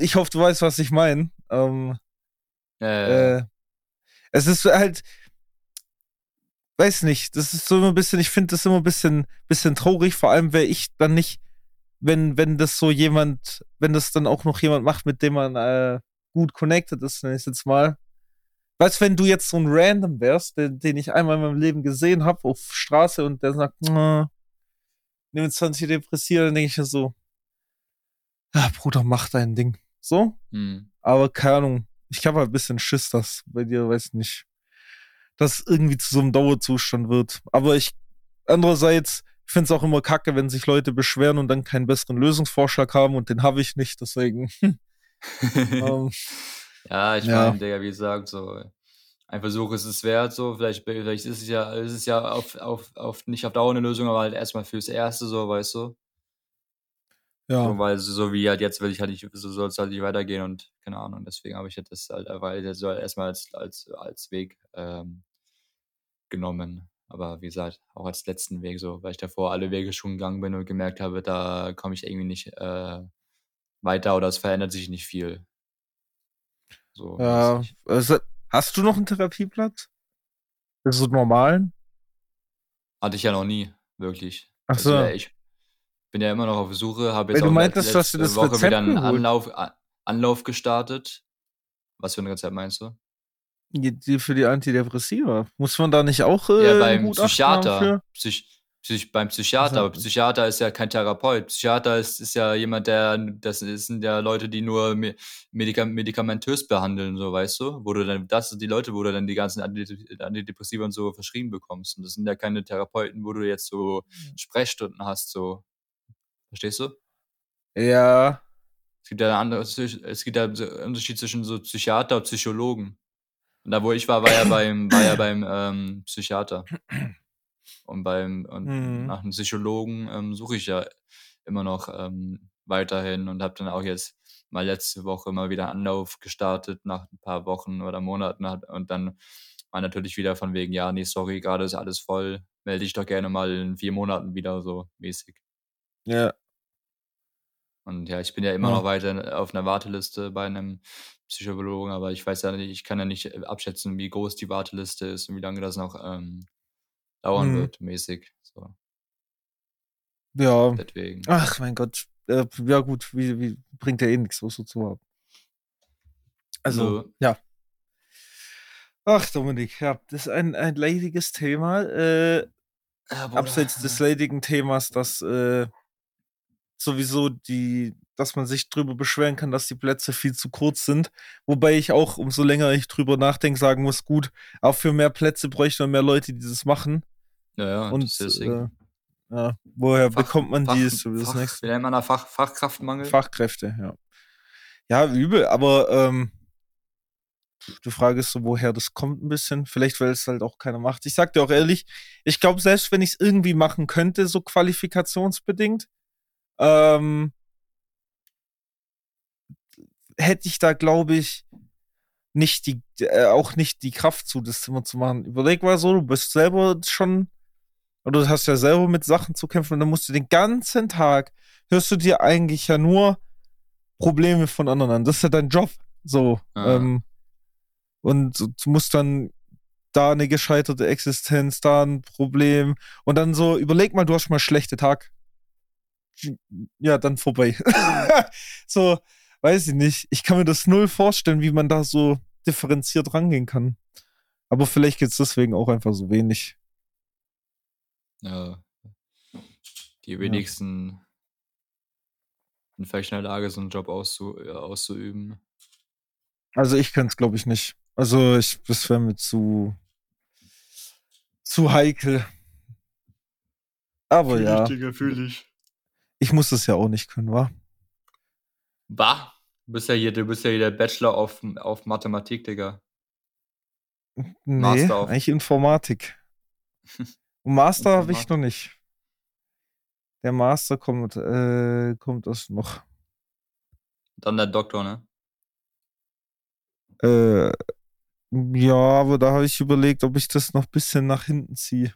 ich hoffe, du weißt, was ich meine. Ähm, äh. es ist halt, weiß nicht, das ist so immer ein bisschen, ich finde das immer ein bisschen, bisschen traurig, vor allem wäre ich dann nicht, wenn, wenn das so jemand, wenn das dann auch noch jemand macht, mit dem man äh, gut connected ist, nenne ich jetzt mal. Weißt wenn du jetzt so ein Random wärst, den, den ich einmal in meinem Leben gesehen habe auf Straße und der sagt, nimm jetzt Antidepressiva, dann denke ich mir so, ja, Bruder, mach dein Ding. So? Hm. Aber keine Ahnung, ich habe halt ein bisschen Schiss, dass bei dir, weiß nicht, das irgendwie zu so einem Dauerzustand wird. Aber ich, andererseits finde es auch immer kacke, wenn sich Leute beschweren und dann keinen besseren Lösungsvorschlag haben und den habe ich nicht, deswegen. ähm, ja, ich ja. meine, Digga, wie gesagt, so ein Versuch ist es wert, so. Vielleicht, vielleicht ist es ja, ist es ja auf, auf, auf, nicht auf Dauer eine Lösung, aber halt erstmal fürs Erste, so, weißt du. Ja. So, weil so wie halt jetzt will ich halt nicht, so soll es halt nicht weitergehen und keine Ahnung. Deswegen habe ich das halt weil das soll erstmal als, als, als Weg ähm, genommen. Aber wie gesagt, auch als letzten Weg so, weil ich davor alle Wege schon gegangen bin und gemerkt habe, da komme ich irgendwie nicht äh, weiter oder es verändert sich nicht viel. So, ja, also, hast du noch einen Therapieplatz? Ist es normalen? Hatte ich ja noch nie, wirklich. Ach also, so. Also, ich bin ja immer noch auf Suche, habe jetzt Weil auch meintest, das Woche Rezept wieder einen Anlauf, Anlauf gestartet. Was für ein Rezept meinst du? Die, für die Antidepressiva. Muss man da nicht auch äh, Ja, beim Psychiater. Psych, Psych, beim Psychiater. Aber Psychiater ist ja kein Therapeut. Psychiater ist, ist ja jemand, der, das sind ja Leute, die nur medika medikamentös behandeln, so weißt du? Wo du dann, das sind die Leute, wo du dann die ganzen Antidepressiva und so verschrieben bekommst. Und das sind ja keine Therapeuten, wo du jetzt so Sprechstunden hast, so. Verstehst du? Ja. Es gibt ja eine andere, es gibt ja einen Unterschied zwischen so Psychiater und Psychologen. Und da, wo ich war, war ja beim, war ja beim ähm, Psychiater. Und beim und mhm. nach einem Psychologen ähm, suche ich ja immer noch ähm, weiterhin und habe dann auch jetzt mal letzte Woche mal wieder Anlauf gestartet nach ein paar Wochen oder Monaten und dann war natürlich wieder von wegen, ja, nee, sorry, gerade ist alles voll, melde dich doch gerne mal in vier Monaten wieder so mäßig. Ja. Und ja, ich bin ja immer ja. noch weiter auf einer Warteliste bei einem Psychologen, aber ich weiß ja nicht, ich kann ja nicht äh, abschätzen, wie groß die Warteliste ist und wie lange das noch ähm, dauern mhm. wird, mäßig. So. Ja. Deswegen. Ach, mein Gott. Äh, ja, gut, wie, wie bringt ja eh nichts, was so zu haben. Also, also, ja. Ach, Dominik, ja, das ist ein, ein leidiges Thema. Äh, ja, abseits des leidigen Themas, dass äh, sowieso die, dass man sich drüber beschweren kann, dass die Plätze viel zu kurz sind. Wobei ich auch, umso länger ich drüber nachdenke, sagen muss, gut, auch für mehr Plätze bräuchte man mehr Leute, die das machen. Ja, ja, und äh, ja, woher Fach, bekommt man Fach, dieses? Das Fach, nächste? Wie nennt man da Fach, Fachkraftmangel? Fachkräfte, ja. Ja, übel, aber ähm, die Frage ist so, woher das kommt ein bisschen. Vielleicht, weil es halt auch keiner macht. Ich sag dir auch ehrlich, ich glaube, selbst wenn ich es irgendwie machen könnte, so qualifikationsbedingt, ähm, hätte ich da, glaube ich, nicht die, äh, auch nicht die Kraft zu, das Zimmer zu machen. Überleg mal so, du bist selber schon, oder du hast ja selber mit Sachen zu kämpfen und dann musst du den ganzen Tag, hörst du dir eigentlich ja nur Probleme von anderen an. Das ist ja dein Job. So. Ah. Ähm, und du musst dann da eine gescheiterte Existenz, da ein Problem. Und dann so, überleg mal, du hast mal einen schlechten Tag ja, dann vorbei. so, weiß ich nicht. Ich kann mir das null vorstellen, wie man da so differenziert rangehen kann. Aber vielleicht geht es deswegen auch einfach so wenig. Ja. Die wenigsten ja. sind vielleicht in der Lage, so einen Job auszu äh, auszuüben. Also ich könnte es, glaube ich, nicht. Also ich, das wäre mir zu, zu heikel. Aber fühl ja. Ich, Digga, fühl ich. Ich muss das ja auch nicht können, wa? Bah, du bist ja hier, du bist ja hier der Bachelor auf, auf Mathematik, Digga. Nee, Master auf. eigentlich Informatik. Und Master habe ich noch nicht. Der Master kommt, äh, kommt erst noch. Dann der Doktor, ne? Äh, ja, aber da habe ich überlegt, ob ich das noch ein bisschen nach hinten ziehe.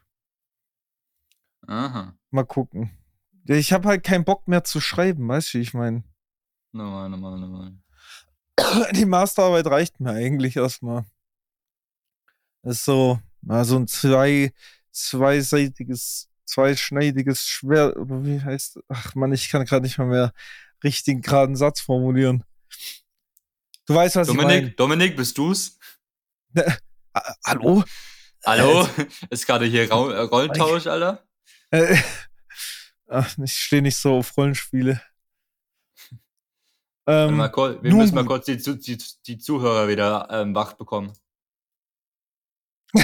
Aha. Mal gucken. Ich habe halt keinen Bock mehr zu schreiben, weißt du, wie ich meine? Normal, normal, normal. Die Masterarbeit reicht mir eigentlich erstmal. Das ist so, also ein zwei, zweiseitiges, zweischneidiges Schwert, wie heißt, ach man, ich kann gerade nicht mal mehr richtig geraden Satz formulieren. Du weißt, was Dominik, ich meine. Dominik, bist du's? Ne, hallo? Hallo? Ist gerade hier Ra Rollentausch, Alter? Äh, Ach, ich stehe nicht so auf Rollenspiele. Ähm, mal kurz, wir müssen mal kurz die, die, die Zuhörer wieder ähm, wach bekommen.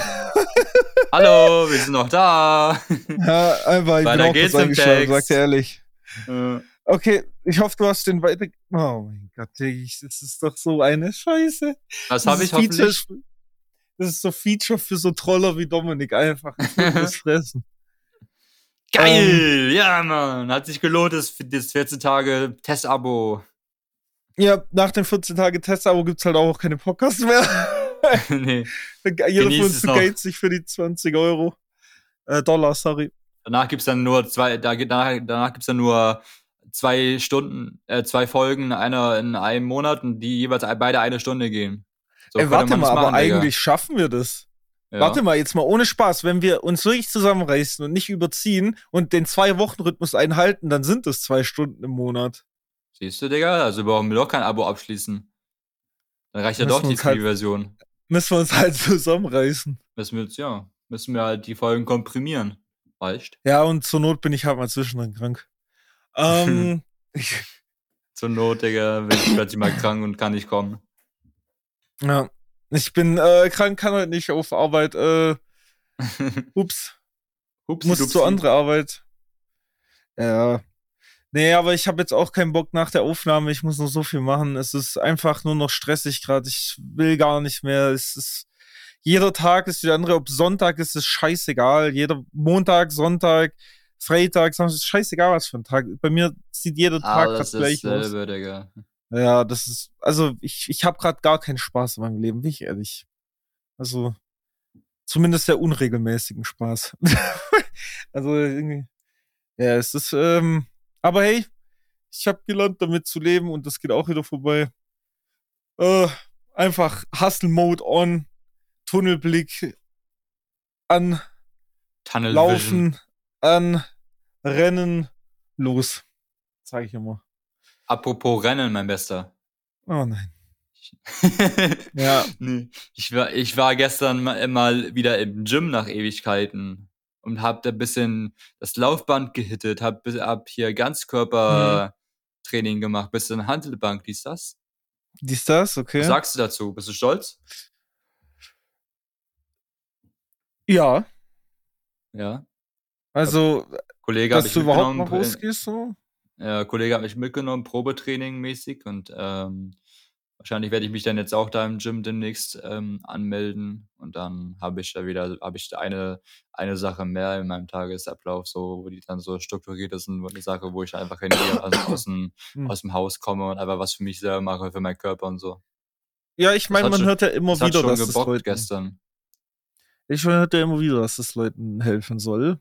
Hallo, wir sind noch da. Ja, einfach, ich Weiter bin auch geht's im Text. sagt ehrlich. Äh, Okay, ich hoffe, du hast den weiter. Oh mein Gott, ich- das ist doch so eine Scheiße. Was habe ich Feature hoffentlich? ist- Das ist so Feature für so Troller wie Dominik, einfach das fressen. Geil! ja, Mann. Hat sich gelohnt, das, das 14 Tage Testabo. Ja, nach den 14 Tage Test-Abo gibt's halt auch keine Podcasts mehr. nee. Jeder von uns es begeit sich für die 20 Euro. Äh, Dollar, sorry. Danach gibt's dann nur zwei, da, danach, danach gibt's dann nur zwei Stunden, äh, zwei Folgen, einer in einem Monat und die jeweils beide eine Stunde gehen. So Ey, warte mal, das aber machen, Digga. eigentlich schaffen wir das. Ja. Warte mal, jetzt mal ohne Spaß, wenn wir uns wirklich zusammenreißen und nicht überziehen und den Zwei-Wochen-Rhythmus einhalten, dann sind es zwei Stunden im Monat. Siehst du, Digga? Also brauchen wir doch kein Abo abschließen. Dann reicht ja Müssen doch die halt- Free-Version. Müssen wir uns halt zusammenreißen. Müssen wir jetzt, ja, müssen wir halt die Folgen komprimieren. Reicht. Ja, und zur Not bin ich halt mal zwischendrin krank. Ähm, Zur Not, Digga, bin ich plötzlich mal krank und kann nicht kommen. ja, ich bin äh, krank, kann halt nicht auf Arbeit. Äh, ups. Hupsi, muss zur andere Arbeit. Ja. Nee, aber ich habe jetzt auch keinen Bock nach der Aufnahme. Ich muss noch so viel machen. Es ist einfach nur noch stressig gerade. Ich will gar nicht mehr. Es ist jeder Tag ist wie der andere. Ob Sonntag ist, ist scheißegal. Jeder Montag, Sonntag, Freitag, Samstag, ist scheißegal was für ein Tag. Bei mir sieht jeder Tag Alles grad gleich aus. Digga. Ja, das ist, also ich, ich habe gerade gar keinen Spaß in meinem Leben, bin ich ehrlich. Also, zumindest der unregelmäßigen Spaß. also irgendwie, ja, es ist, ähm, aber hey, ich habe gelernt, damit zu leben und das geht auch wieder vorbei. Äh, einfach Hustle Mode on, Tunnelblick an, Tunnel Vision. laufen, an, rennen, los. Zeige ich immer. Apropos Rennen, mein Bester. Oh nein. Ja. nee. ich, war, ich war gestern mal, wieder im Gym nach Ewigkeiten und hab da bisschen das Laufband gehittet, hab, hab hier Ganzkörpertraining gemacht, bisschen Handelbank, dies, das. Dies, das, okay. Was sagst du dazu? Bist du stolz? Ja, Ja. also, Kollege dass du überhaupt mal mitgenommen. rausgehst, so. Ja, Kollege hat mich mitgenommen, Probetraining mäßig und ähm, wahrscheinlich werde ich mich dann jetzt auch da im Gym demnächst ähm, anmelden und dann habe ich da wieder, habe ich da eine, eine Sache mehr in meinem Tagesablauf, so, wo die dann so strukturiert ist und eine Sache, wo ich einfach hingehe, aus, aus, dem, Hm. aus dem Haus komme und einfach was für mich selber mache, für meinen Körper und so. Ja, ich meine, man schon- hört ja immer Das hat wieder, schon dass es gebockt Leuten, gestern. ich hört ja immer wieder, dass es Leuten helfen soll.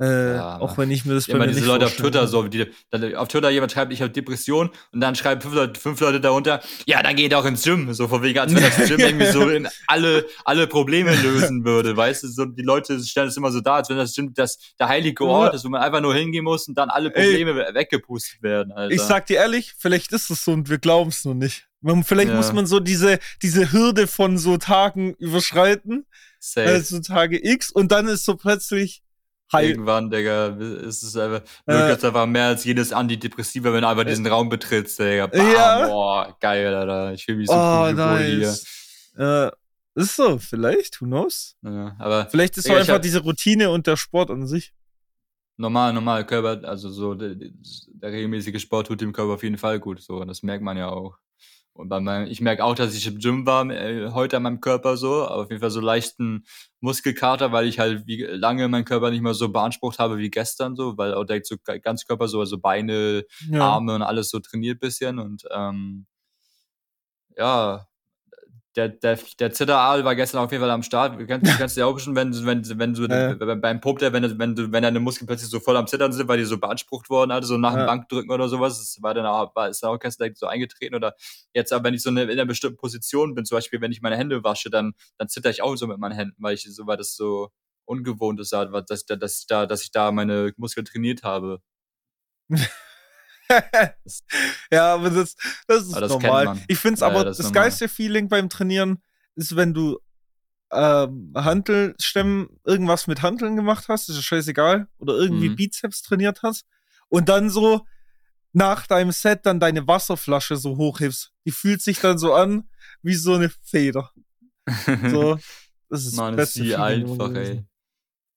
Äh, Ja, auch wenn ich mir das bei Immer mir diese nicht Leute auf vorstellen Twitter kann. so, die, dann auf Twitter jemand schreibt, ich habe Depression und dann schreiben fünf Leute, fünf Leute darunter, ja, dann geht auch ins Gym. So von wegen, als wenn das Gym irgendwie so in alle, alle Probleme lösen würde. Weißt du, so, die Leute stellen es immer so da, als wenn das Gym das der heilige Ort ist, wo man einfach nur hingehen muss und dann alle Ey. Probleme we- weggepustet werden. Alter. Ich sag dir ehrlich, vielleicht ist es so und wir glauben es nur nicht. Man, vielleicht Ja. muss man so diese, diese Hürde von so Tagen überschreiten, Safe. also Tage X, und dann ist so plötzlich heil. Irgendwann, Digga, ist es einfach, du Äh. einfach mehr als jedes Antidepressiva, wenn du einfach diesen Raum betrittst, Digga. Bam, Ja. Boah, geil, Alter. Ich fühle mich so Oh, cool wohl hier. nice. Äh, ist so, vielleicht, who knows? Ja, aber Vielleicht ist Digga, ich einfach hab- diese Routine und der Sport an sich. normal, normal Körper, also so der, der regelmäßige Sport tut dem Körper auf jeden Fall gut, so und das merkt man ja auch. Und bei meinem, ich merke auch, dass ich im Gym war äh, heute an meinem Körper so, aber auf jeden Fall so leichten Muskelkater, weil ich halt wie lange meinen Körper nicht mehr so beansprucht habe wie gestern so, weil auch direkt so ganz Körper so, also Beine, Ja. Arme und alles so trainiert bisschen und ähm, ja, der, der, der Zitteraal war gestern auf jeden Fall am Start. Du kannst, du kannst dir auch schon, wenn, wenn, wenn du Ja. beim- beim Pump, wenn, du- wenn, du, wenn deine Muskeln plötzlich so voll am Zittern sind, weil die so beansprucht worden, also so nach dem Ja. Bankdrücken oder sowas, das war dann auch, war, ist dann auch gestern direkt so eingetreten. Oder jetzt aber, wenn ich so in einer bestimmten Position bin, zum Beispiel, wenn ich meine Hände wasche, dann, dann zitter ich auch so mit meinen Händen, weil ich so, weil das so ungewohnt ist, dass, dass, dass, ich da, dass ich da meine Muskeln trainiert habe. ja, aber das, das ist Aber das normal. Ich finde es aber ja, das das, geilste Feeling beim Trainieren ist, wenn du ähm, Hantelstämmen, irgendwas mit Hanteln gemacht hast, ist ja scheißegal, oder irgendwie Mhm. Bizeps trainiert hast und dann so nach deinem Set dann deine Wasserflasche so hochhebst. Die fühlt sich dann so an wie so eine Feder. So, Das ist Mann, das ist die einfach, ey. gewesen.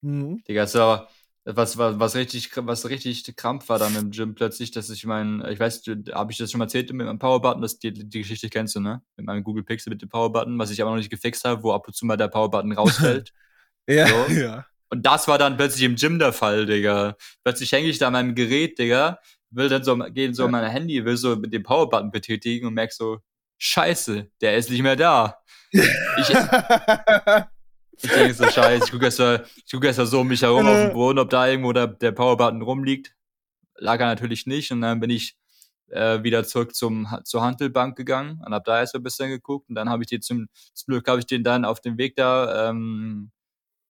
Mhm. Digga, ist aber was, was, was richtig, was richtig Krampf war dann im Gym plötzlich, dass ich mein, ich weiß, habe ich das schon mal erzählt mit meinem Power-Button, das die, die Geschichte kennst du, ne? Mit meinem Google Pixel mit dem Power-Button, was ich aber noch nicht gefixt habe, wo ab und zu mal der Power-Button rausfällt. Ja, So. ja. Und das war dann plötzlich im Gym der Fall, Digga. Plötzlich hänge ich da an meinem Gerät, Digga, will dann so, gehen so Ja. mein Handy, will so mit dem Power-Button betätigen und merk so, scheiße, der ist nicht mehr da. Ich, ich denke so, scheiße, ich gucke erst, mal- ich guck erst mal so um mich herum auf dem Boden, ob da irgendwo der, der Powerbutton rumliegt. Lag er natürlich nicht. Und dann bin ich äh, wieder zurück zum, zur Handelbank gegangen und hab da erst ein bisschen geguckt. Und dann habe ich den zum, zum Glück habe ich den dann auf dem Weg da, ähm,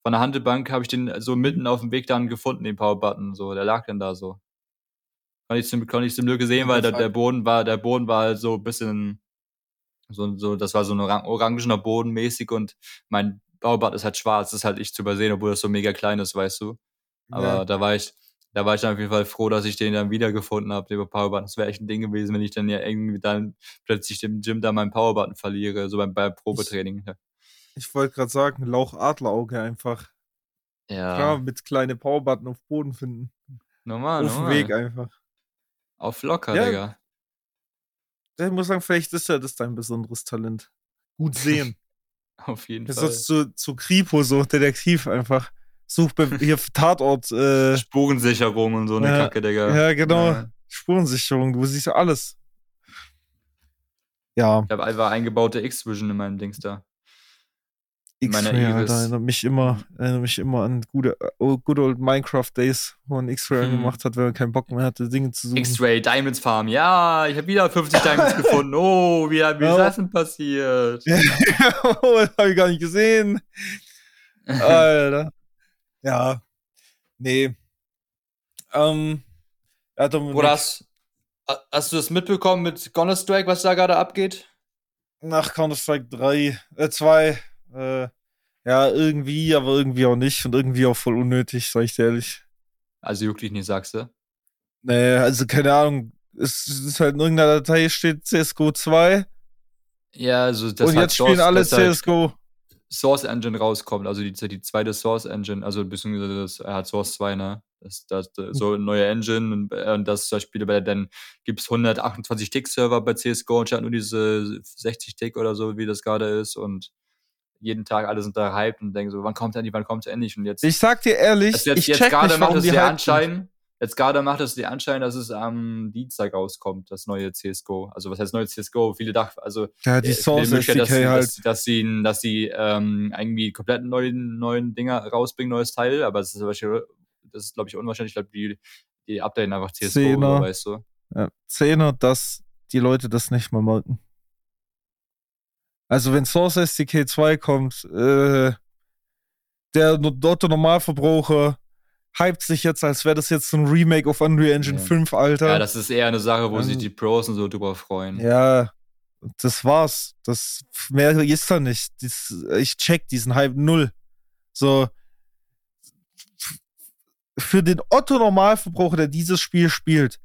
von der Handelbank habe ich den so mitten auf dem Weg dann gefunden, den Powerbutton. So, der lag dann da so. Konnte ich zum, konnte ich zum Glück sehen, weil der, der Boden war, der Boden war halt so ein bisschen, so, so, das war so ein orang orangener Boden mäßig und mein Baubad ist halt schwarz, das ist halt nicht zu übersehen, obwohl das so mega klein ist, weißt du. Aber Ja. da war ich, da war ich dann auf jeden Fall froh, dass ich den dann wiedergefunden habe, den Powerbutton. Das wäre echt ein Ding gewesen, wenn ich dann ja irgendwie dann plötzlich im Gym da meinen Powerbutton verliere, so beim, beim Probetraining. Ich wollte gerade sagen, Lauch-Adlerauge einfach. Ja, Klar, mit kleine Powerbutton auf Boden finden. normal, auf dem normal. Weg einfach. Auf locker, Ja. Digga. Ich muss sagen, vielleicht ist ja das dein besonderes Talent. Gut sehen. Auf jeden Das Fall. ist zu, zu Kripo, so Detektiv einfach. Such bei- hier Tatort. Äh, Spurensicherung und so eine Ja, Kacke, Digga. ja, genau. Ja. Spurensicherung, du siehst ja alles. Ja, Ich habe einfach eingebaute X-Vision in meinem Dings da. X-Ray, erinnert mich immer, erinnert mich immer an gute, oh, good old Minecraft Days, wo man X-Ray Hm. angemacht hat, wenn man keinen Bock mehr hatte, Dinge zu suchen. X-Ray Diamonds Farm. Ja, ich habe wieder 50 Diamonds gefunden. Oh, wie, wie ist Ja. das denn passiert? oh, das habe ich gar nicht gesehen. Alter. Ja. Nee. Ähm. Ja, Oder hast, hast du das mitbekommen mit Counter-Strike, was da gerade abgeht? nach Counter-Strike 3, äh, 2, äh, ja, irgendwie, aber irgendwie auch nicht und irgendwie auch voll unnötig, sag ich dir ehrlich. Also wirklich nicht, sagst du? Nee, also keine Ahnung. Es ist halt in irgendeiner Datei steht CSGO 2 Ja, also das und jetzt spielen Source- alle dass halt CSGO. Source Engine rauskommt, also die, die zweite Source Engine, also beziehungsweise das, er hat Source 2, ne? Das, das, so eine neue Engine und, äh, und das zum Beispiel, bei, dann gibt es 128 Tick-Server bei CSGO und statt nur diese 60 Tick oder so, wie das gerade ist und jeden Tag alle sind da hyped und denken so, wann kommt endlich, wann kommt endlich und jetzt Ich sag dir ehrlich, jetzt, ich jetzt check gerade nicht, macht es die der hyped sind. Anschein, jetzt gerade macht es der Anschein, dass es am Dienstag rauskommt, das neue CSGO. Also was heißt neue CSGO? Viele dachten, also Ja, die äh, Source dass, sie- halt. dass, dass sie, dass sie ähm, irgendwie komplett neuen, neuen Dinger rausbringen, neues Teil, aber es ist das ist glaube ich unwahrscheinlich, ich glaube, die, die updaten einfach CSGO, Zehner. weißt du. Ja, Zehner, dass die Leute das nicht mal merken. Also wenn Source SDK 2 kommt, äh, der Otto Normalverbraucher hypt sich jetzt, als wäre das jetzt ein Remake auf Unreal Engine Ja. 5, Alter. Ja, das ist eher eine Sache, wo sich Ähm, die Pros und so drüber freuen. Ja, das war's. Das mehr ist da nicht. Dies, ich check diesen Hype null. So für den Otto Normalverbraucher, der dieses Spiel spielt,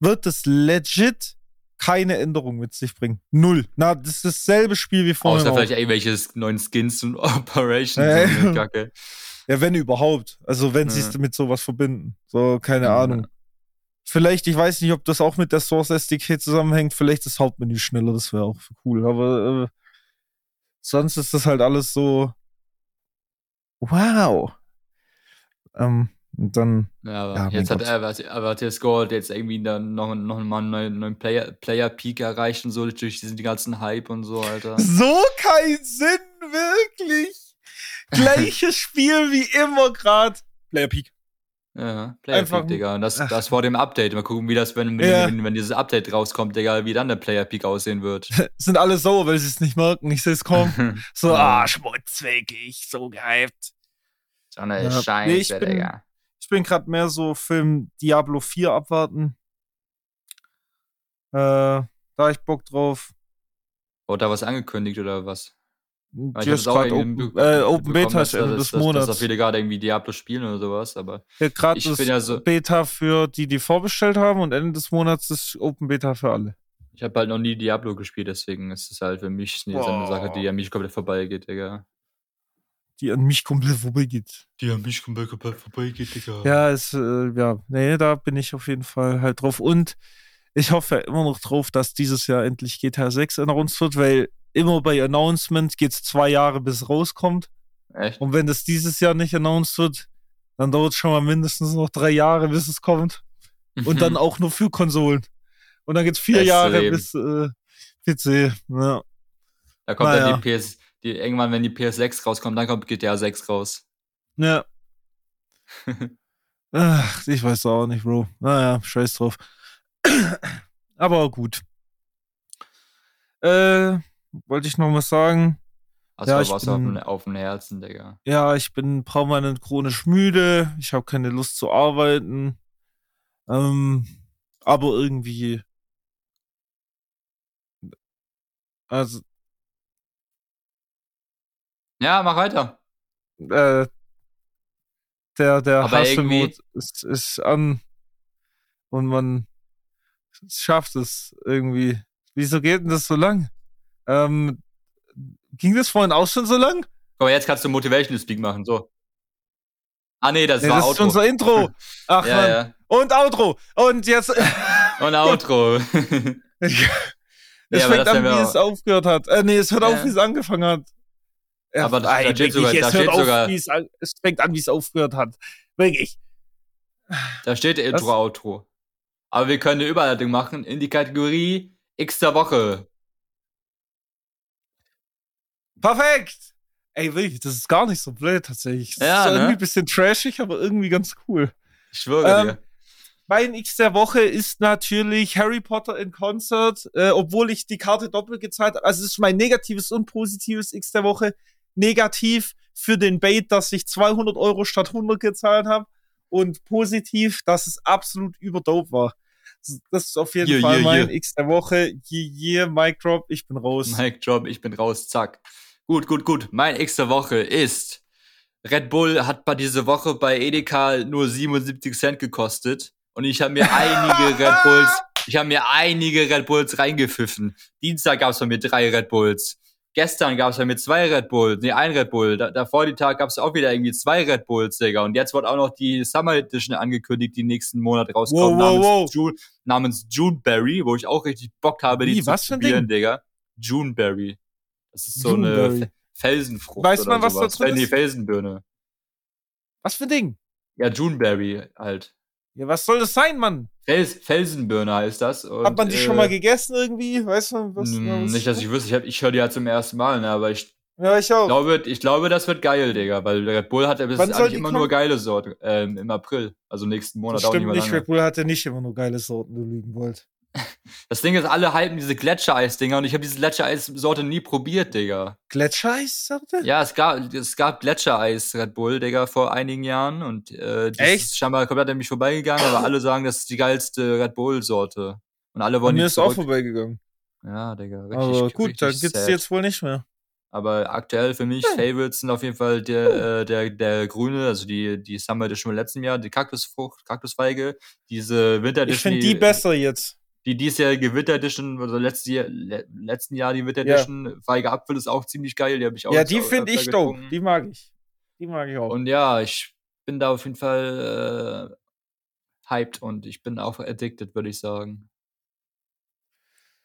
wird es legit keine Änderung mit sich bringen. Null. Na, das ist dasselbe Spiel wie vorher. Außer auch. vielleicht irgendwelche neuen Skins und Operations ja. Kacke. Ja, wenn überhaupt. Also wenn sie Ja. es mit sowas verbinden. So, keine Ja. Ahnung. Vielleicht, ich weiß nicht, ob das auch mit der Source SDK zusammenhängt. Vielleicht das Hauptmenü schneller, das wäre auch cool. Aber äh, sonst ist das halt alles so. Wow. Ähm, und dann, Ja, aber Ja, jetzt hat Gott. er, TSGO hat jetzt irgendwie dann noch, noch mal einen neuen, neuen Player, Player Peak erreicht und so durch diesen ganzen Hype und so, Alter. so kein Sinn, wirklich. Gleiches Spiel wie immer gerade. Player Peak. Ja, Player Einfach- Peak, Digga. Und das, Ach. das vor dem Update. Mal gucken, wie das, wenn, wenn, Ja. wenn, wenn dieses Update rauskommt, Digga, wie dann der Player Peak aussehen wird. Sind alle sauer, weil sie es nicht merken. Ich sehe es kaum. So, ah, schmutzwegig, so gehypt. so eine Ja. Scheiße, Nee, ich bin- Digga. Ich bin gerade mehr so Film Diablo 4 abwarten. Äh, da hab ich Bock drauf. Wurde da was angekündigt oder was? Weil auch gerade Open, äh, Open Beta dass ist Ende dass- des dass- Dass da Monats. viele gerade irgendwie Diablo spielen oder sowas, aber Ja, gerade ich ist bin ja so- Beta für die, die vorbestellt haben und Ende des Monats ist Open Beta für alle. ich habe halt noch nie Diablo gespielt, deswegen ist es halt für mich so eine Boah. Sache, die an mich komplett vorbeigeht, Digga. Die an mich komplett vorbeigeht. Die an mich komplett, komplett vorbeigeht, Digga. Ja, ist, äh, ja, nee, da bin ich auf jeden Fall halt drauf. Und ich hoffe immer noch drauf, dass dieses Jahr endlich GTA 6 announced wird, weil immer bei Announcement geht es zwei Jahre, bis es rauskommt. Echt? Und wenn das dieses Jahr nicht announced wird, dann dauert es schon mal mindestens noch drei Jahre, bis es kommt. Und dann auch nur für Konsolen. Und dann geht es vier Jahre bis äh, PC. Ja. Da kommt Naja. dann die PS, die, irgendwann, wenn die PS6 rauskommt, dann kommt GTA 6 raus. ja. Ach, ich weiß auch nicht, Bro. Naja, scheiß drauf. Aber gut. Äh, wollte ich noch was sagen? Hast Ja, du ich was auf, bin- dem- auf dem Herzen, Digga. Ja, ich bin permanent chronisch müde. Ich habe keine Lust zu arbeiten. Ähm, aber irgendwie. Also, Ja, mach weiter. äh, der, der Aber Hasselmut ist, ist an und man schafft es irgendwie. Wieso geht denn das so lang? Ähm, ging das vorhin auch schon so lang? Mal, jetzt kannst du Motivational Speak machen, so. Ah, nee, das Nee, war das ist Outro. unser Intro. Ach ja, ja. Und Outro. Und jetzt. Und Outro. Es Ja, aber fängt an, wie auch- es aufgehört hat. Äh, nee, es hört auf, Ja. wie es angefangen hat. Ja, Aber da- steht sogar- es da steht auf, sogar- es, fängt an, wie es aufgehört hat. Wirklich. da steht Intro, Outro. Aber wir können eine Überleitung machen in die Kategorie X der Woche. Perfekt! Ey, wirklich, das ist gar nicht so blöd tatsächlich. Das Ja, ist ne? irgendwie ein bisschen trashig, aber irgendwie ganz cool. Ich schwöre Ähm, dir. Mein X der Woche ist natürlich Harry Potter in Concert, äh, obwohl ich die Karte doppelt gezahlt habe. Also es ist mein negatives und positives X der Woche. Negativ für den Bait, dass ich 200 Euro statt 100 gezahlt habe. Und positiv, dass es absolut überdope war. Das ist auf jeden Yeah, Fall yeah, mein yeah. X der Woche. Yeah, yeah, Mic Drop, ich bin raus. Mic Drop, ich bin raus, zack. Gut, gut, gut. Mein X der Woche ist Red Bull hat bei diese Woche bei Edeka nur 77 Cent gekostet und ich habe mir einige Red Bulls, ich habe mir einige Red Bulls reingepfiffen. Dienstag gab es bei mir drei Red Bulls. Gestern gab es bei mir zwei Red Bulls, nee, ein Red Bull. Da, davor die Tag gab es auch wieder irgendwie zwei Red Bulls, Digga. Und jetzt wird auch noch die Summer Edition angekündigt, die nächsten Monat rauskommt, Wow, namens, wow. June, namens Juneberry, wo ich auch richtig Bock habe, die Wie, zu was für ein probieren, Ding? Digga. Juneberry. Das ist so eine Juneberry. Fe- Felsenfrucht. Weiß man, was da sowas. drin Nee, ist? Felsenbirne. Was für ein Ding? Ja, Juneberry halt. Ja, was soll das sein, Mann? Fels Felsenbirne heißt das. Und, Hat man die äh, schon mal gegessen irgendwie? Weißt du, was? was Nicht, dass ich wüsste, ich, hab- ich höre die ja zum ersten Mal, ne, aber ich Ja, ich auch. glaube, ich glaube, das wird geil, Digga, weil Red Bull hat ja bis eigentlich immer kommen? nur geile Sorten. Ähm, Im April, also nächsten Monat Das auch nicht stimmt nicht, lange. Red Bull hatte nicht immer nur geile Sorten, du lügen wollt. Das Ding ist, alle hypen diese Gletschereis-Dinger und ich habe diese Gletschereis-Sorte nie probiert, Digga. Gletschereis, sagte? Ja, es gab, es gab Gletschereis Red Bull, Digga, vor einigen Jahren und äh, das Echt? ist scheinbar komplett an mich vorbeigegangen, aber alle sagen, das ist die geilste Red Bull-Sorte. Und alle wollen mir die ist auch zurück. vorbeigegangen. Ja, Digga, richtig. Aber gut, gibt's sad. die jetzt wohl nicht mehr. Aber aktuell für mich. Favorites sind auf jeden Fall der, äh, der, der grüne, also die, die Summer Edition vom letzten Jahr, die Kaktusfrucht, Kaktusfeige, diese Winter Ich Edition. finde die besser jetzt. Die diesjährige Winter Edition, oder letztes Jahr, le letzten Jahr die Winter Ja. Edition, Feige Apfel ist auch ziemlich geil, die habe ich auch Ja, die finde ich dope. Die mag ich. Die mag ich auch. Und ja, ich bin da auf jeden Fall äh, hyped und ich bin auch addicted, würde ich sagen.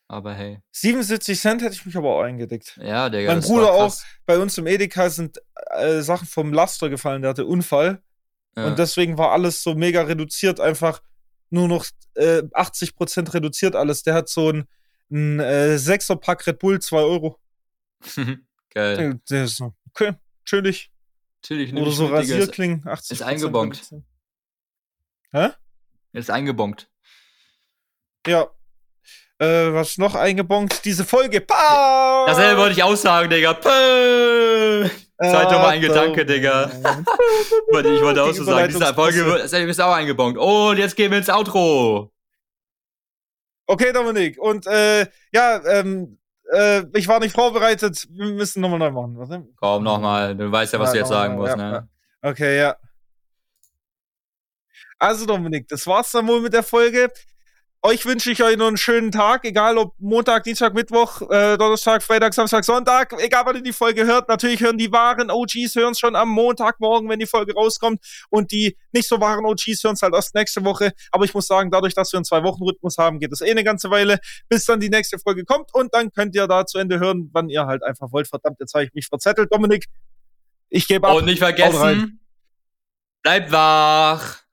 Aber hey. 77 Cent hätte ich mich aber auch eingedeckt. Ja, Digga. Mein Bruder auch. Bei uns im Edeka sind äh, Sachen vom Laster gefallen, der hatte Unfall. Ja. Und deswegen war alles so mega reduziert, einfach nur noch äh, 80% reduziert alles. Der hat so ein, ein äh, 6er-Pack Red Bull, 2 Euro. Geil. Der, der ist so, okay, chillig. Nehm Oder so Rasierklingen, 80%. ist eingebongt. reduziert. Hä? Ist eingebongt. Ja. Äh, was noch eingebongt? Diese Folge. Pah! Dasselbe wollte ich auch sagen, Digga. Pö! Zeit nochmal ein Gedanke, Digga. Wollte- Ich wollte auch so sagen, diese Folge ist auch eingebongt. Und jetzt gehen wir ins Outro. Okay, Dominik. Und äh, ja, ähm, äh, ich war nicht vorbereitet. Wir müssen nochmal neu machen. Warte. Komm, nochmal. Du weißt ja, was Ja, du jetzt sagen musst, ja, ne? ja. Okay, ja. Also, Dominik, das war's dann wohl mit der Folge. Euch wünsche ich euch noch einen schönen Tag, egal ob Montag, Dienstag, Mittwoch, äh, Donnerstag, Freitag, Samstag, Sonntag, egal wann ihr die Folge hört. Natürlich hören die wahren OGs hören es schon am Montagmorgen, wenn die Folge rauskommt. Und die nicht so wahren OGs hören es halt erst nächste Woche. Aber ich muss sagen, dadurch, dass wir einen Zwei-Wochen-Rhythmus haben, geht es eh eine ganze Weile, bis dann die nächste Folge kommt. Und dann könnt ihr da zu Ende hören, wann ihr halt einfach wollt. Verdammt, jetzt habe ich mich verzettelt. Dominik, ich gebe ab. Und nicht vergessen, bleibt wach.